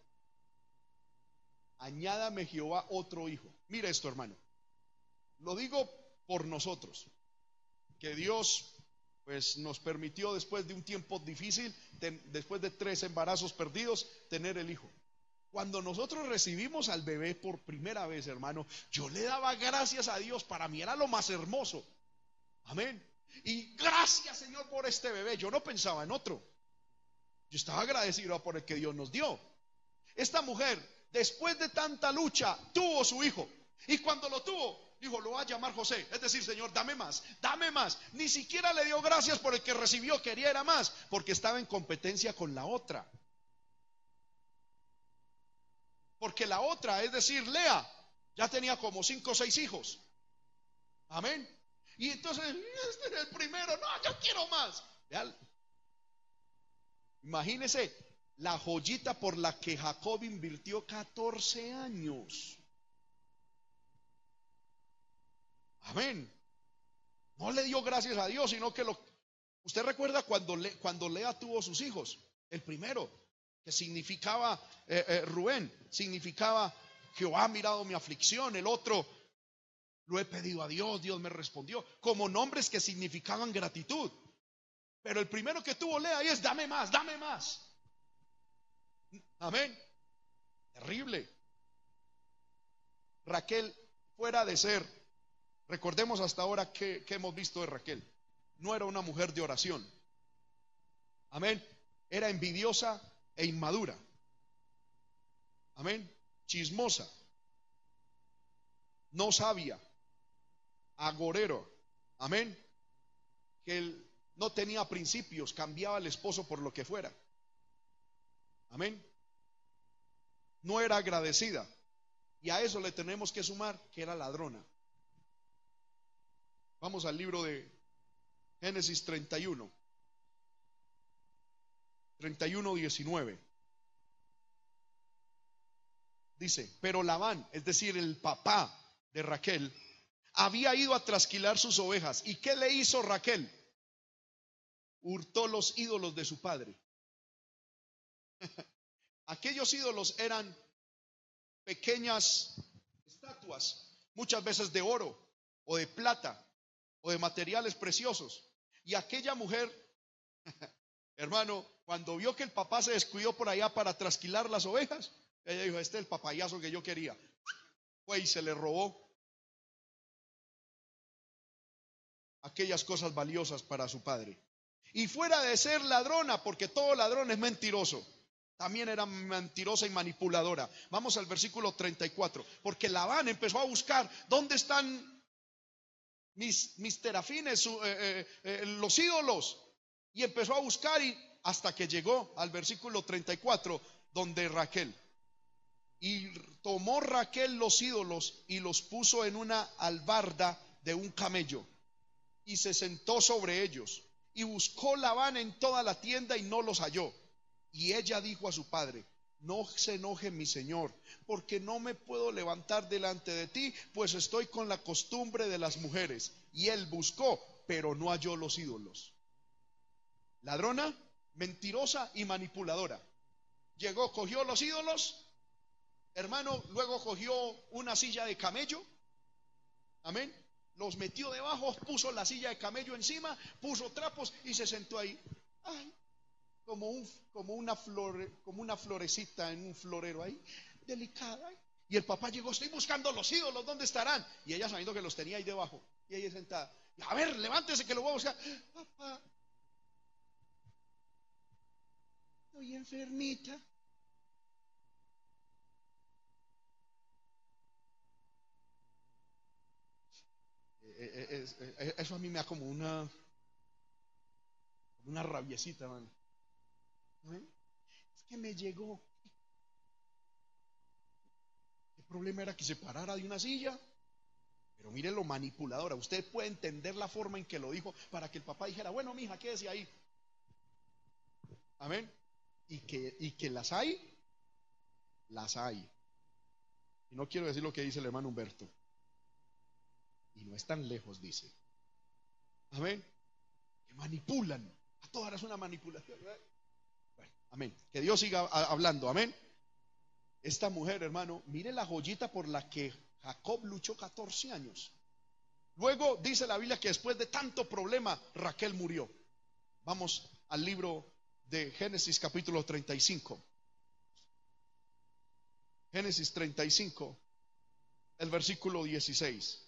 Añádame Jehová otro hijo. Mira esto, hermano. Lo digo por nosotros, que Dios pues nos permitió después de un tiempo difícil, después de tres embarazos perdidos, tener el hijo. Cuando nosotros recibimos al bebé por primera vez, hermano, yo le daba gracias a Dios, para mí era lo más hermoso. Amén. Y gracias Señor por este bebé, yo no pensaba en otro. Yo estaba agradecido por el que Dios nos dio. Esta mujer, después de tanta lucha, tuvo su hijo. Y cuando lo tuvo, dijo, lo va a llamar José. Es decir, Señor, dame más, dame más. Ni siquiera le dio gracias por el que recibió, quería era más, porque estaba en competencia con la otra. Porque la otra, es decir, Lea, ya tenía como cinco o seis hijos. Amén. Y entonces, este es el primero, no, yo quiero más. Imagínese la joyita por la que Jacob invirtió 14 años. Amén. No le dio gracias a Dios, sino que lo... Usted recuerda cuando, Le, cuando Lea tuvo sus hijos, el primero, que significaba eh, eh, Rubén, significaba Jehová ha mirado mi aflicción, el otro, lo he pedido a Dios, Dios me respondió, como nombres que significaban gratitud. Pero el primero que tuvo Lea es dame más, dame más. Amén. Terrible. Raquel, fuera de ser Recordemos hasta ahora que, hemos visto de Raquel. No era una mujer de oración. Amén. Era envidiosa e inmadura. Amén. Chismosa. No sabia. Agorero. Amén. Que él no tenía principios, cambiaba al esposo por lo que fuera. Amén. No era agradecida. Y a eso le tenemos que sumar que era ladrona. Vamos al libro de Génesis 31. 31, 19. Dice, pero Labán, es decir, el papá de Raquel, había ido a trasquilar sus ovejas. ¿Y qué le hizo Raquel? Hurtó los ídolos de su padre. Aquellos ídolos eran pequeñas estatuas, muchas veces de oro o de plata, o de materiales preciosos. Y aquella mujer, hermano, cuando vio que el papá se descuidó por allá para trasquilar las ovejas, ella dijo, este es el papayazo que yo quería. Fue y se le robó aquellas cosas valiosas para su padre. Y fuera de ser ladrona, porque todo ladrón es mentiroso, también era mentirosa y manipuladora. Vamos al versículo 34, porque Labán empezó a buscar dónde están mis, mis terafines, eh, eh, eh, los ídolos. Y empezó a buscar y hasta que llegó al versículo 34, donde Raquel. Y tomó Raquel los ídolos y los puso en una albarda de un camello. y se sentó sobre ellos. Y buscó Labán en toda la tienda y no los halló. Y ella dijo a su padre, no se enoje mi señor, porque no me puedo levantar delante de ti, pues estoy con la costumbre de las mujeres. Y él buscó, pero no halló los ídolos. Ladrona, mentirosa y manipuladora. Llegó, cogió los ídolos, hermano, luego cogió una silla de camello, amén, los metió debajo, puso la silla de camello encima, puso trapos y se sentó ahí. Ay, como, un, como, una flor, como una florecita en un florero ahí, delicada. Y el papá llegó, estoy buscando los ídolos, ¿dónde estarán? Y ella sabiendo que los tenía ahí debajo. Y ella sentada. A ver, levántese que lo voy a buscar. Papá, estoy enfermita. Eh, eh, eh, eso a mí me da como una, una rabiecita, Es que me llegó. El problema era que se parara de una silla. Pero mire lo manipuladora. Usted puede entender la forma en que lo dijo para que el papá dijera, bueno, mija, quédese ahí. Amén. Y que, y que las hay, las hay. Y no quiero decir lo que dice el hermano Humberto. Y no es tan lejos, dice. Amén. Que manipulan. A todas es una manipulación. Bueno, amén. Que Dios siga hablando. Amén. Esta mujer, hermano, mire la joyita por la que Jacob luchó 14 años. Luego dice la Biblia que después de tanto problema, Raquel murió. Vamos al libro de Génesis capítulo 35. Génesis 35, el versículo 16.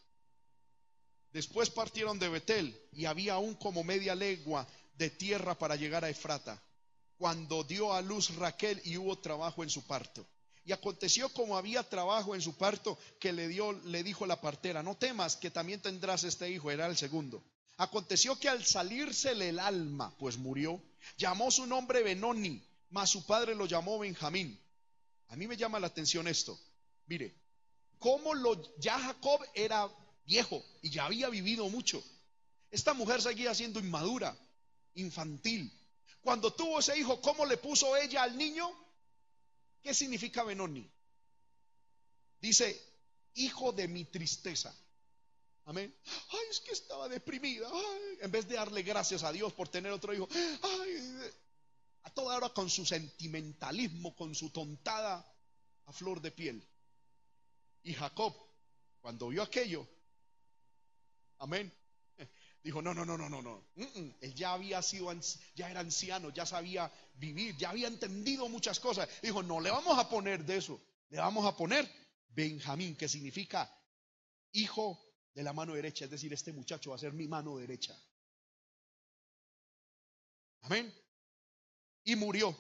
Después partieron de Betel y había aún como media legua de tierra para llegar a Efrata, cuando dio a luz Raquel y hubo trabajo en su parto. Y aconteció como había trabajo en su parto, que le dio, le dijo la partera, no temas que también tendrás este hijo, era el segundo. Aconteció que al salírsele el alma, pues murió, llamó su nombre Benoni, mas su padre lo llamó Benjamín. A mí me llama la atención esto. Mire, cómo lo, ya Jacob era viejo y ya había vivido mucho. Esta mujer seguía siendo inmadura, infantil. Cuando tuvo ese hijo, ¿cómo le puso ella al niño? ¿Qué significa Benoni? Dice, hijo de mi tristeza. Amén. Ay, es que estaba deprimida. en vez de darle gracias a Dios por tener otro hijo. Ay, a toda hora con su sentimentalismo, con su tontada a flor de piel. Y Jacob, cuando vio aquello, Amén. Dijo, no, no, no, no, no, no. Él ya había sido, ya era anciano, ya sabía vivir, ya había entendido muchas cosas. Dijo, no le vamos a poner de eso, le vamos a poner Benjamín, que significa hijo de la mano derecha, es decir, este muchacho va a ser mi mano derecha. Amén. Y murió.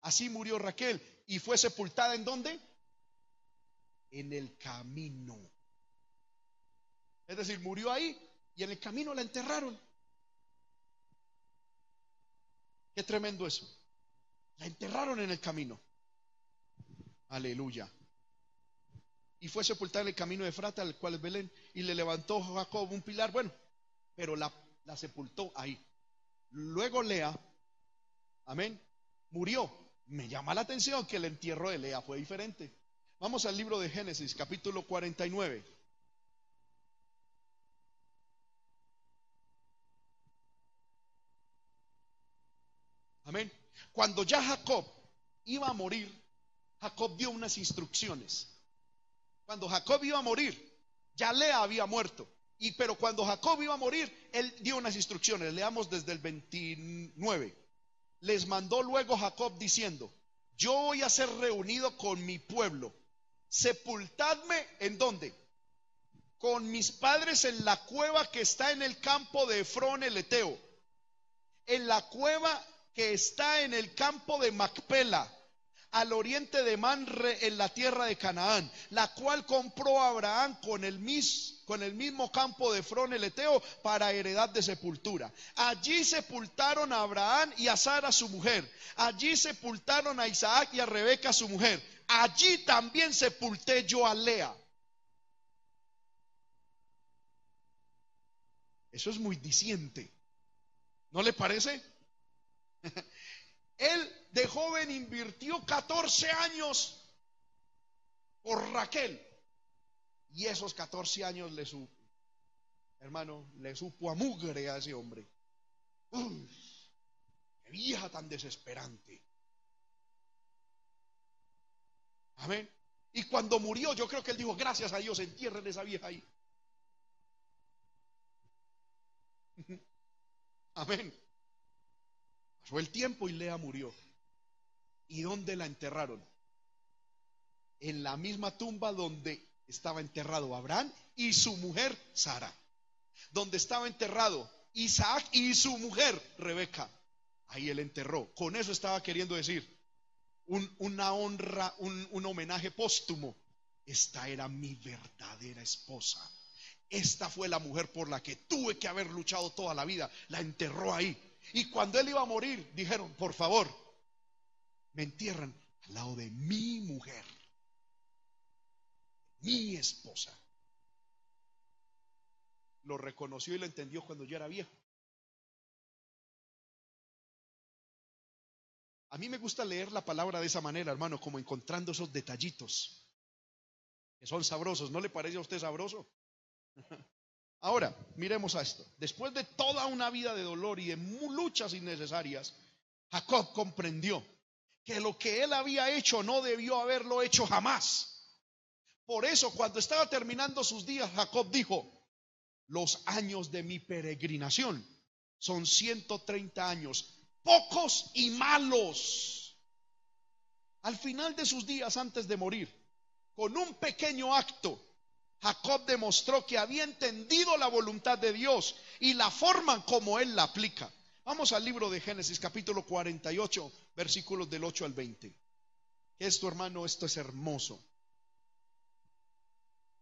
Así murió Raquel. ¿Y fue sepultada en dónde? En el camino. Es decir, murió ahí y en el camino la enterraron. Qué tremendo eso. La enterraron en el camino. Aleluya. Y fue sepultada en el camino de Frata, al cual es Belén, y le levantó Jacob un pilar. Bueno, pero la, la sepultó ahí. Luego Lea, amén, murió. Me llama la atención que el entierro de Lea fue diferente. Vamos al libro de Génesis, capítulo 49. Cuando ya Jacob iba a morir, Jacob dio unas instrucciones. Cuando Jacob iba a morir, ya Lea había muerto. Y pero cuando Jacob iba a morir, él dio unas instrucciones. Leamos desde el 29. Les mandó luego Jacob diciendo, yo voy a ser reunido con mi pueblo. Sepultadme en dónde? Con mis padres en la cueva que está en el campo de Efrón el Eteo. En la cueva que está en el campo de Macpela, al oriente de Manre, en la tierra de Canaán, la cual compró Abraham con el, con el mismo campo de Frón el Eteo para heredad de sepultura. Allí sepultaron a Abraham y a Sara su mujer. Allí sepultaron a Isaac y a Rebeca su mujer. Allí también sepulté yo a Lea. Eso es muy diciente. ¿No le parece? Él de joven invirtió 14 años por Raquel. Y esos 14 años le supo, hermano, le supo a mugre a ese hombre. Uy, qué vieja tan desesperante. Amén. Y cuando murió, yo creo que él dijo, gracias a Dios, entierren esa vieja ahí. Amén. Pasó el tiempo y Lea murió. ¿Y dónde la enterraron? En la misma tumba donde estaba enterrado Abraham y su mujer Sara. Donde estaba enterrado Isaac y su mujer Rebeca. Ahí él enterró. Con eso estaba queriendo decir una honra, un, un homenaje póstumo. Esta era mi verdadera esposa. Esta fue la mujer por la que tuve que haber luchado toda la vida. La enterró ahí. Y cuando él iba a morir, dijeron, por favor, me entierran al lado de mi mujer, mi esposa. Lo reconoció y lo entendió cuando yo era viejo. A mí me gusta leer la palabra de esa manera, hermano, como encontrando esos detallitos que son sabrosos. ¿No le parece a usted sabroso? Ahora, miremos a esto. Después de toda una vida de dolor y de luchas innecesarias, Jacob comprendió que lo que él había hecho no debió haberlo hecho jamás. Por eso, cuando estaba terminando sus días, Jacob dijo, los años de mi peregrinación son 130 años, pocos y malos. Al final de sus días, antes de morir, con un pequeño acto, Jacob demostró que había entendido la voluntad de Dios y la forma como él la aplica. Vamos al libro de Génesis capítulo 48, versículos del 8 al 20. Esto, hermano, esto es hermoso.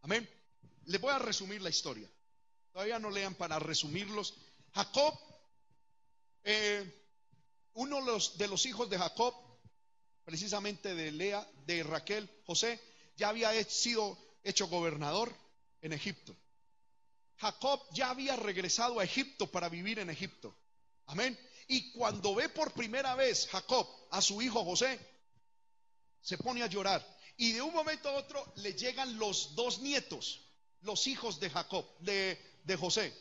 Amén. Le voy a resumir la historia. Todavía no lean para resumirlos. Jacob, eh, uno de los hijos de Jacob, precisamente de Lea, de Raquel, José, ya había sido hecho gobernador en Egipto. Jacob ya había regresado a Egipto para vivir en Egipto. Amén. Y cuando ve por primera vez Jacob a su hijo José, se pone a llorar. Y de un momento a otro le llegan los dos nietos, los hijos de Jacob, de, de José.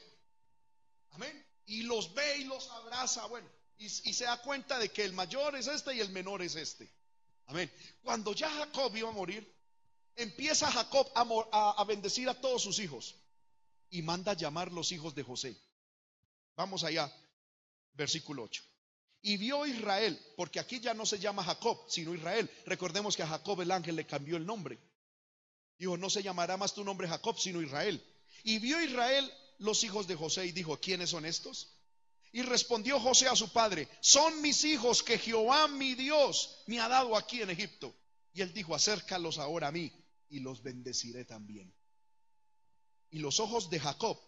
Amén. Y los ve y los abraza. Bueno, y, y se da cuenta de que el mayor es este y el menor es este. Amén. Cuando ya Jacob iba a morir, empieza Jacob a, bendecir a todos sus hijos y manda a llamar los hijos de José. Vamos allá, versículo 8. Y vio Israel, porque aquí ya no se llama Jacob, sino Israel. Recordemos que a Jacob el ángel le cambió el nombre. Dijo, no se llamará más tu nombre Jacob, sino Israel. Y vio Israel los hijos de José y dijo, ¿quiénes son estos? Y respondió José a su padre, son mis hijos que Jehová mi Dios me ha dado aquí en Egipto. Y él dijo, acércalos ahora a mí y los bendeciré también. Y los ojos de Jacob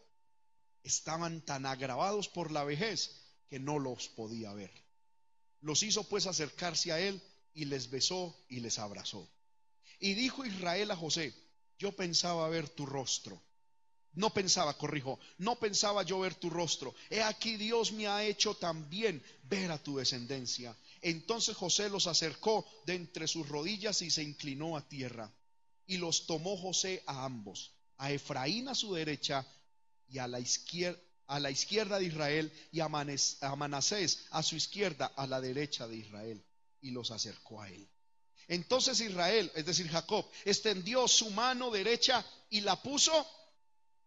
estaban tan agravados por la vejez que no los podía ver. Los hizo pues acercarse a él y les besó y les abrazó. Y dijo Israel a José, yo pensaba ver tu rostro. No pensaba, corrijo, no pensaba yo ver tu rostro. He aquí Dios me ha hecho también ver a tu descendencia. Entonces José los acercó de entre sus rodillas y se inclinó a tierra y los tomó José a ambos, a Efraín a su derecha y a la izquierda, a la izquierda de Israel y a, Manasés a su izquierda, a la derecha de Israel, y los acercó a él. Entonces Israel, es decir, Jacob, extendió su mano derecha y la puso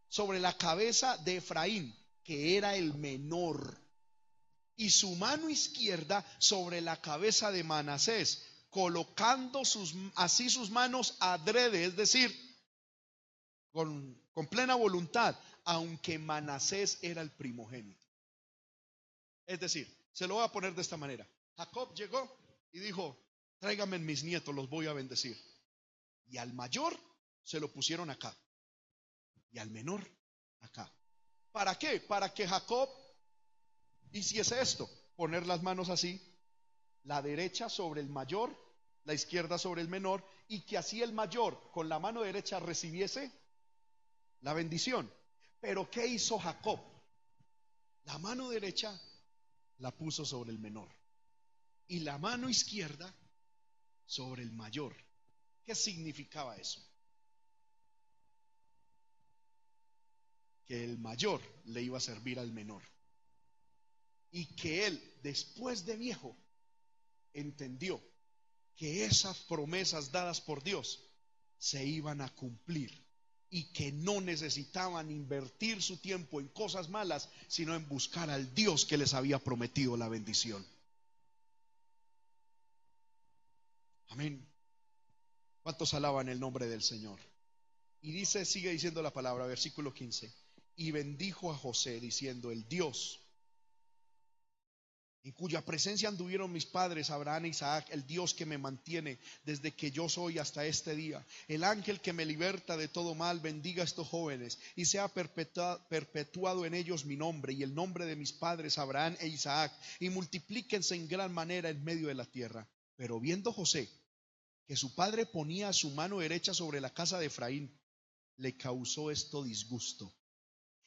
sobre la cabeza de Efraín, que era el menor, y su mano izquierda sobre la cabeza de Manasés, colocando sus, así sus manos adrede, es decir, con, con plena voluntad, aunque Manasés era el primogénito. Es decir, se lo voy a poner de esta manera. Jacob llegó y dijo, tráigame mis nietos, los voy a bendecir. Y al mayor se lo pusieron acá. Y al menor acá. ¿Para qué? Para que Jacob hiciese esto, poner las manos así, la derecha sobre el mayor la izquierda sobre el menor, y que así el mayor con la mano derecha recibiese la bendición. Pero ¿qué hizo Jacob? la mano derecha la puso sobre el menor y la mano izquierda sobre el mayor. ¿Qué significaba eso? Que el mayor le iba a servir al menor y que él, después de viejo, entendió que esas promesas dadas por Dios se iban a cumplir y que no necesitaban invertir su tiempo en cosas malas, sino en buscar al Dios que les había prometido la bendición. Amén. ¿Cuántos alaban el nombre del Señor? Y dice, sigue diciendo la palabra, versículo 15. Y bendijo a José diciendo, el Dios en cuya presencia anduvieron mis padres, Abraham e Isaac, el Dios que me mantiene desde que yo soy hasta este día, el ángel que me liberta de todo mal, bendiga a estos jóvenes y sea perpetuado en ellos mi nombre y el nombre de mis padres, Abraham e Isaac, y multiplíquense en gran manera en medio de la tierra. Pero viendo José que su padre ponía su mano derecha sobre la casa de Efraín, le causó esto disgusto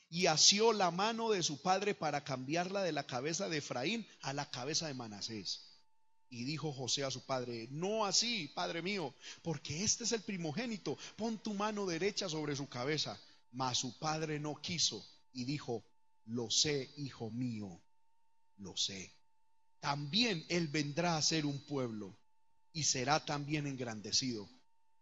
y asió la mano de su padre para cambiarla de la cabeza de Efraín a la cabeza de Manasés. Y dijo José a su padre, no así, padre mío, porque este es el primogénito, pon tu mano derecha sobre su cabeza. Mas su padre no quiso y dijo, lo sé, hijo mío, lo sé. También él vendrá a ser un pueblo y será también engrandecido,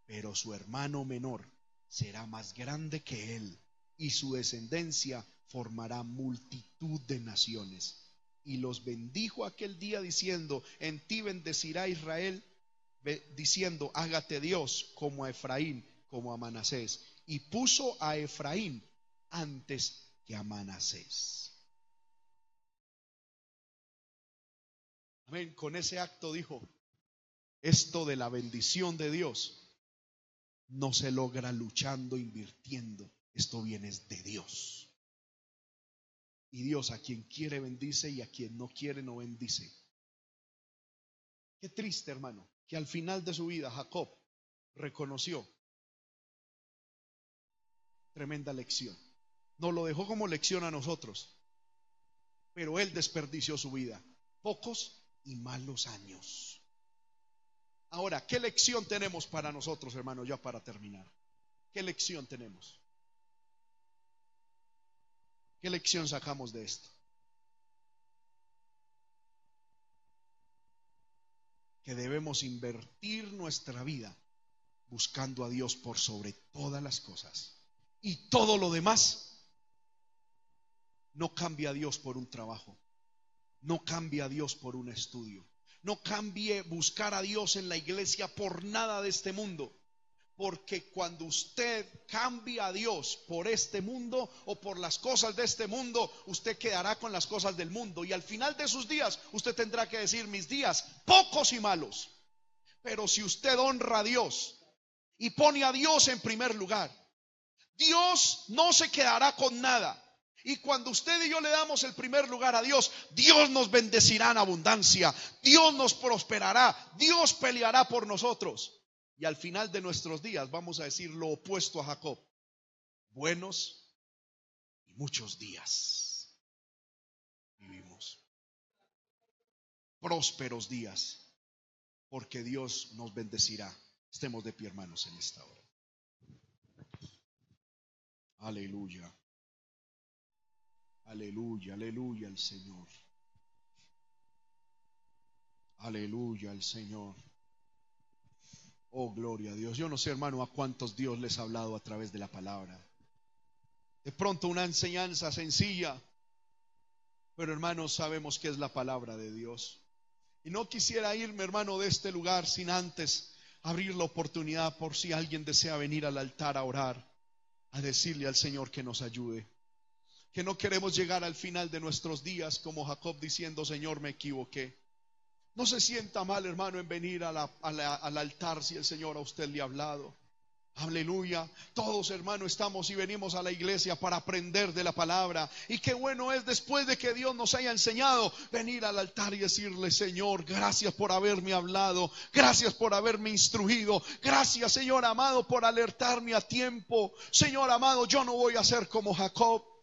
pero su hermano menor será más grande que él y su descendencia formará multitud de naciones. Y los bendijo aquel día diciendo, en ti bendecirá Israel, diciendo, hágate Dios como a Efraín, como a Manasés. Y puso a Efraín antes que a Manasés. Amén. Con ese acto dijo, esto de la bendición de Dios no se logra luchando, invirtiendo, esto viene de Dios. Y Dios a quien quiere bendice y a quien no quiere no bendice. Qué triste, hermano, que al final de su vida Jacob reconoció tremenda lección. Nos lo dejó como lección a nosotros, pero él desperdició su vida. Pocos y malos años. Ahora, ¿qué lección tenemos para nosotros, hermano, ya para terminar? ¿Qué lección tenemos? ¿Qué lección sacamos de esto? Que debemos invertir nuestra vida buscando a Dios por sobre todas las cosas. Y todo lo demás no cambia a Dios por un trabajo. No cambia a Dios por un estudio. No cambie buscar a Dios en la iglesia por nada de este mundo. Porque cuando usted cambia a Dios por este mundo o por las cosas de este mundo, usted quedará con las cosas del mundo. Y al final de sus días, usted tendrá que decir, mis días, pocos y malos. Pero si usted honra a Dios y pone a Dios en primer lugar, Dios no se quedará con nada. Y cuando usted y yo le damos el primer lugar a Dios, Dios nos bendecirá en abundancia, Dios nos prosperará, Dios peleará por nosotros. Y al final de nuestros días vamos a decir lo opuesto a Jacob. Buenos y muchos días vivimos. Prósperos días, porque Dios nos bendecirá. Estemos de pie, hermanos, en esta hora. Aleluya. Aleluya, aleluya al Señor. Aleluya al Señor. Oh, gloria a Dios. Yo no sé, hermano, a cuántos Dios les ha hablado a través de la palabra. De pronto una enseñanza sencilla, pero hermanos, sabemos que es la palabra de Dios. Y no quisiera irme, hermano, de este lugar sin antes abrir la oportunidad por si alguien desea venir al altar a orar, a decirle al Señor que nos ayude. Que no queremos llegar al final de nuestros días como Jacob diciendo, Señor, me equivoqué. No se sienta mal, hermano, en venir al altar si el Señor a usted le ha hablado. Aleluya. Todos, hermano, estamos y venimos a la iglesia para aprender de la palabra. Y qué bueno es después de que Dios nos haya enseñado venir al altar y decirle, Señor, gracias por haberme hablado. Gracias por haberme instruido. Gracias, Señor amado, por alertarme a tiempo. Señor amado, yo no voy a ser como Jacob.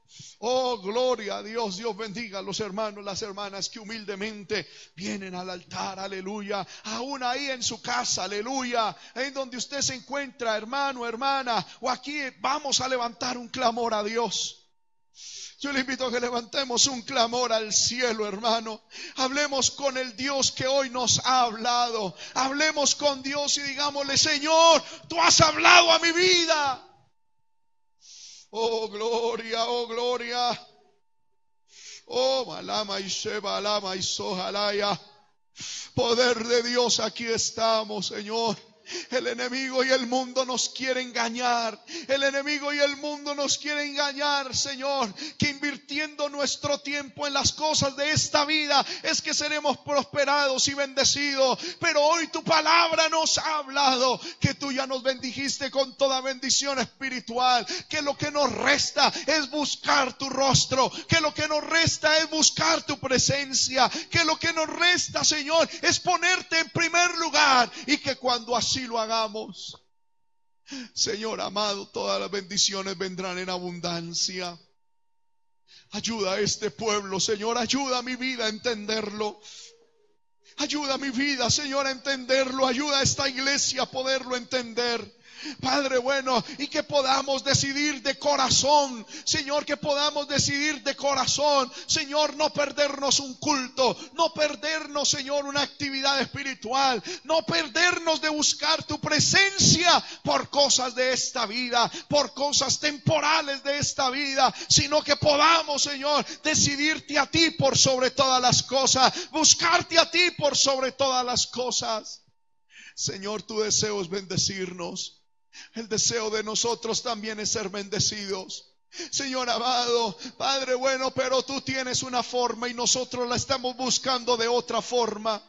Oh, gloria a Dios. Dios bendiga a los hermanos, las hermanas que humildemente vienen al altar. Aleluya. Aún ahí en su casa. Aleluya. En donde usted se encuentra, hermano, hermana. O aquí vamos a levantar un clamor a Dios. Yo le invito a que levantemos un clamor al cielo, hermano. Hablemos con el Dios que hoy nos ha hablado. Hablemos con Dios y digámosle, Señor, tú has hablado a mi vida. Oh, gloria, oh, gloria. Oh, malama y sheba, alama y sojalaya. Poder de Dios, aquí estamos, Señor. El enemigo y el mundo nos quiere engañar. El enemigo y el mundo nos quiere engañar, Señor. Que invirtiendo nuestro tiempo en las cosas de esta vida es que seremos prosperados y bendecidos. Pero hoy tu palabra nos ha hablado que tú ya nos bendijiste con toda bendición espiritual. Que lo que nos resta es buscar tu rostro. Que lo que nos resta es buscar tu presencia. Que lo que nos resta, Señor, es ponerte en primer lugar. Y que cuando así lo hagamos. Señor amado, todas las bendiciones vendrán en abundancia. Ayuda a este pueblo, Señor, ayuda a mi vida a entenderlo. Ayuda a mi vida, Señor, a entenderlo. Ayuda a esta iglesia a poderlo entender. Padre bueno, y que podamos decidir de corazón, Señor, que podamos decidir de corazón, Señor, no perdernos un culto, no perdernos, Señor, una actividad espiritual, no perdernos de buscar tu presencia por cosas de esta vida, por cosas temporales de esta vida, sino que podamos, Señor, decidirte a ti por sobre todas las cosas, buscarte a ti por sobre todas las cosas. Señor, tu deseo es bendecirnos. El deseo de nosotros también es ser bendecidos. Señor amado, Padre bueno, pero tú tienes una forma y nosotros la estamos buscando de otra forma.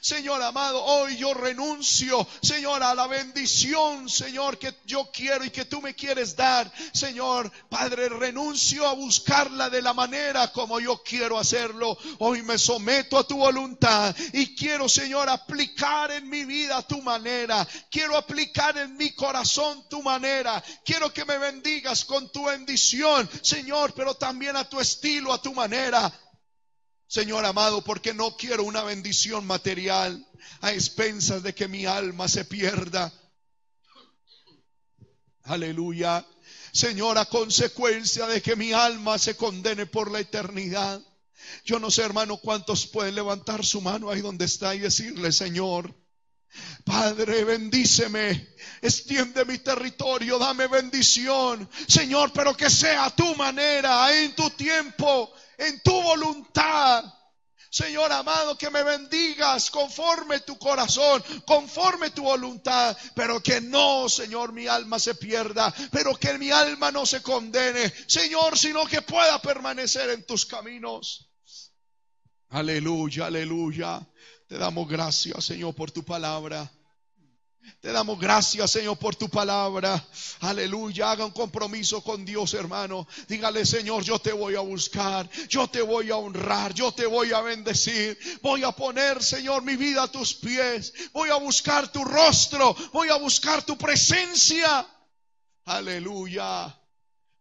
Señor amado, hoy yo renuncio, Señor, a la bendición, Señor, que yo quiero y que tú me quieres dar. Señor, Padre, renuncio a buscarla de la manera como yo quiero hacerlo. Hoy me someto a tu voluntad y quiero, Señor, aplicar en mi vida tu manera. Quiero aplicar en mi corazón tu manera. Quiero que me bendigas con tu bendición, Señor, pero también a tu estilo, a tu manera. Señor amado, porque no quiero una bendición material a expensas de que mi alma se pierda. Aleluya. Señor, a consecuencia de que mi alma se condene por la eternidad. Yo no sé, hermano, cuántos pueden levantar su mano ahí donde está y decirle, Señor, Padre, bendíceme, extiende mi territorio, dame bendición. Señor, pero que sea a tu manera, en tu tiempo, en tu voluntad. Señor amado, que me bendigas conforme tu corazón, conforme tu voluntad, pero que no, Señor, mi alma se pierda, pero que mi alma no se condene, Señor, sino que pueda permanecer en tus caminos. Aleluya, aleluya. Te damos gracias, Señor, por tu palabra. Te damos gracias, Señor, por tu palabra. Aleluya. Haga un compromiso con Dios, hermano. Dígale, Señor, yo te voy a buscar. Yo te voy a honrar. Yo te voy a bendecir. Voy a poner, Señor, mi vida a tus pies. Voy a buscar tu rostro. Voy a buscar tu presencia. Aleluya.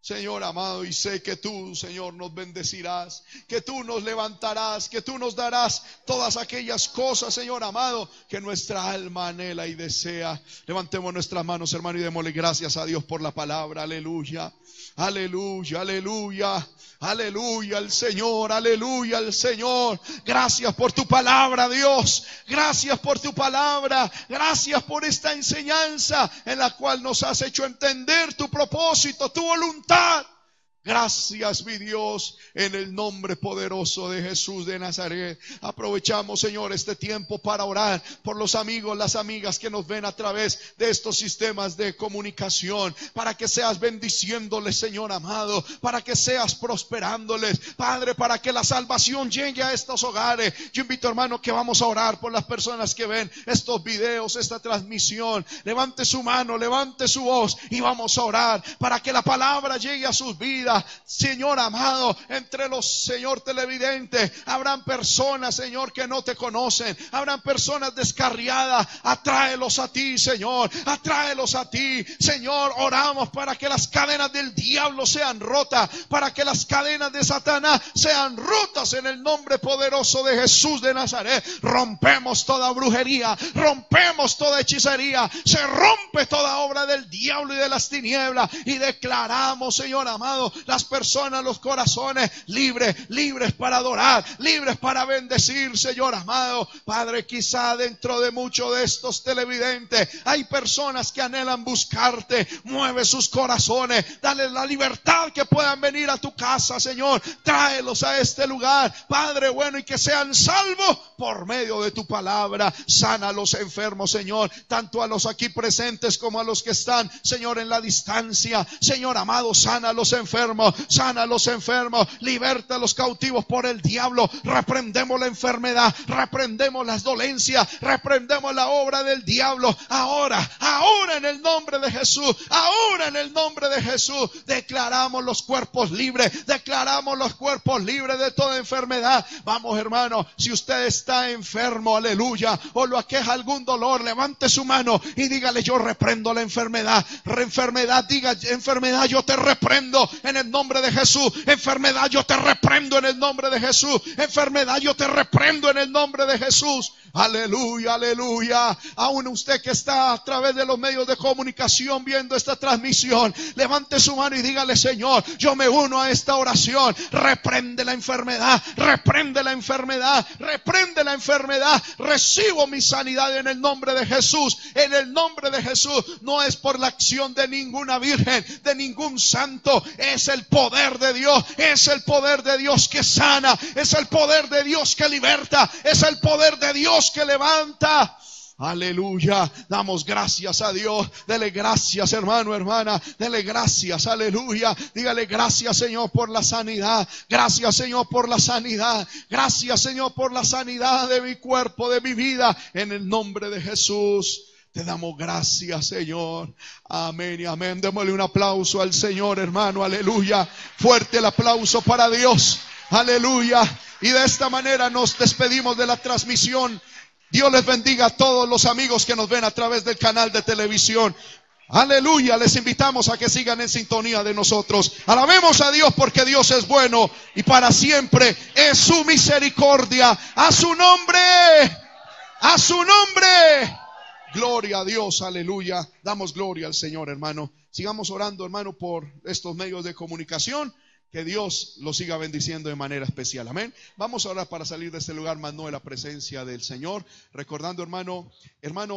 Señor amado, y sé que tú, Señor, nos bendecirás, que tú nos levantarás, que tú nos darás todas aquellas cosas, Señor amado, que nuestra alma anhela y desea. Levantemos nuestras manos, hermano, y démosle gracias a Dios por la palabra. Aleluya, aleluya, aleluya. Aleluya al Señor, aleluya al Señor. Gracias por tu palabra, Dios. Gracias por tu palabra. Gracias por esta enseñanza en la cual nos has hecho entender tu propósito, tu voluntad. start Gracias, mi Dios, en el nombre poderoso de Jesús de Nazaret. Aprovechamos, Señor, este tiempo para orar por los amigos, las amigas que nos ven a través de estos sistemas de comunicación, para que seas bendiciéndoles, Señor amado, para que seas prosperándoles, Padre, para que la salvación llegue a estos hogares. Yo invito, hermano, que vamos a orar por las personas que ven estos videos, esta transmisión. Levante su mano, levante su voz y vamos a orar para que la palabra llegue a sus vidas Señor amado, entre los, Señor televidentes, habrán personas, Señor, que no te conocen. Habrán personas descarriadas. Atráelos a ti, Señor. Atráelos a ti. Señor, oramos para que las cadenas del diablo sean rotas. Para que las cadenas de Satanás sean rotas en el nombre poderoso de Jesús de Nazaret. Rompemos toda brujería. Rompemos toda hechicería. Se rompe toda obra del diablo y de las tinieblas. Y declaramos, Señor amado, las personas, los corazones libres, libres para adorar, libres para bendecir, Señor amado. Padre, quizá dentro de muchos de estos televidentes hay personas que anhelan buscarte. Mueve sus corazones. Dale la libertad que puedan venir a tu casa, Señor. Tráelos a este lugar, Padre bueno, y que sean salvos por medio de tu palabra. Sana a los enfermos, Señor, tanto a los aquí presentes como a los que están, Señor, en la distancia. Señor amado, sana a los enfermos, sana a los enfermos, liberta a los cautivos por el diablo. Reprendemos la enfermedad, reprendemos las dolencias, reprendemos la obra del diablo. Ahora, ahora en el nombre de Jesús, ahora en el nombre de Jesús, declaramos los cuerpos libres, declaramos los cuerpos libres de toda enfermedad. Vamos, hermano, si usted está enfermo, aleluya, o lo aqueja algún dolor, levante su mano y dígale, yo reprendo la enfermedad. Enfermedad, diga, enfermedad, yo te reprendo en el nombre de Jesús. Enfermedad, yo te reprendo en el nombre de Jesús. Enfermedad, yo te reprendo en el nombre de Jesús. Aleluya, aleluya. Aún usted que está a través de los medios de comunicación viendo esta transmisión, levante su mano y dígale, Señor, yo me uno a esta oración. Reprende la enfermedad, reprende la enfermedad, reprende la enfermedad. Recibo mi sanidad en el nombre de Jesús. En el nombre de Jesús. No es por la acción de ninguna virgen, de ningún santo. Es el poder de Dios. Es el poder de Dios que sana. Es el poder de Dios que liberta. Es el poder de Que levanta. Aleluya. Damos gracias a Dios. Dele gracias, hermano, hermana. Dele gracias. Aleluya. Dígale gracias, Señor, por la sanidad. Gracias, Señor, por la sanidad. Gracias, Señor, por la sanidad de mi cuerpo, de mi vida. En el nombre de Jesús. Te damos gracias, Señor. Amén y amén. Démosle un aplauso al Señor, hermano. Aleluya. Fuerte el aplauso para Dios. Aleluya. Y de esta manera nos despedimos de la transmisión. Dios les bendiga a todos los amigos que nos ven a través del canal de televisión. Aleluya, les invitamos a que sigan en sintonía de nosotros. Alabemos a Dios porque Dios es bueno y para siempre es su misericordia. A su nombre, a su nombre. Gloria a Dios, aleluya. Damos gloria al Señor, hermano. Sigamos orando, hermano, por estos medios de comunicación. Que Dios lo siga bendiciendo de manera especial. Amén. Vamos ahora para salir de este lugar, más la presencia del Señor. Recordando, hermano, hermano.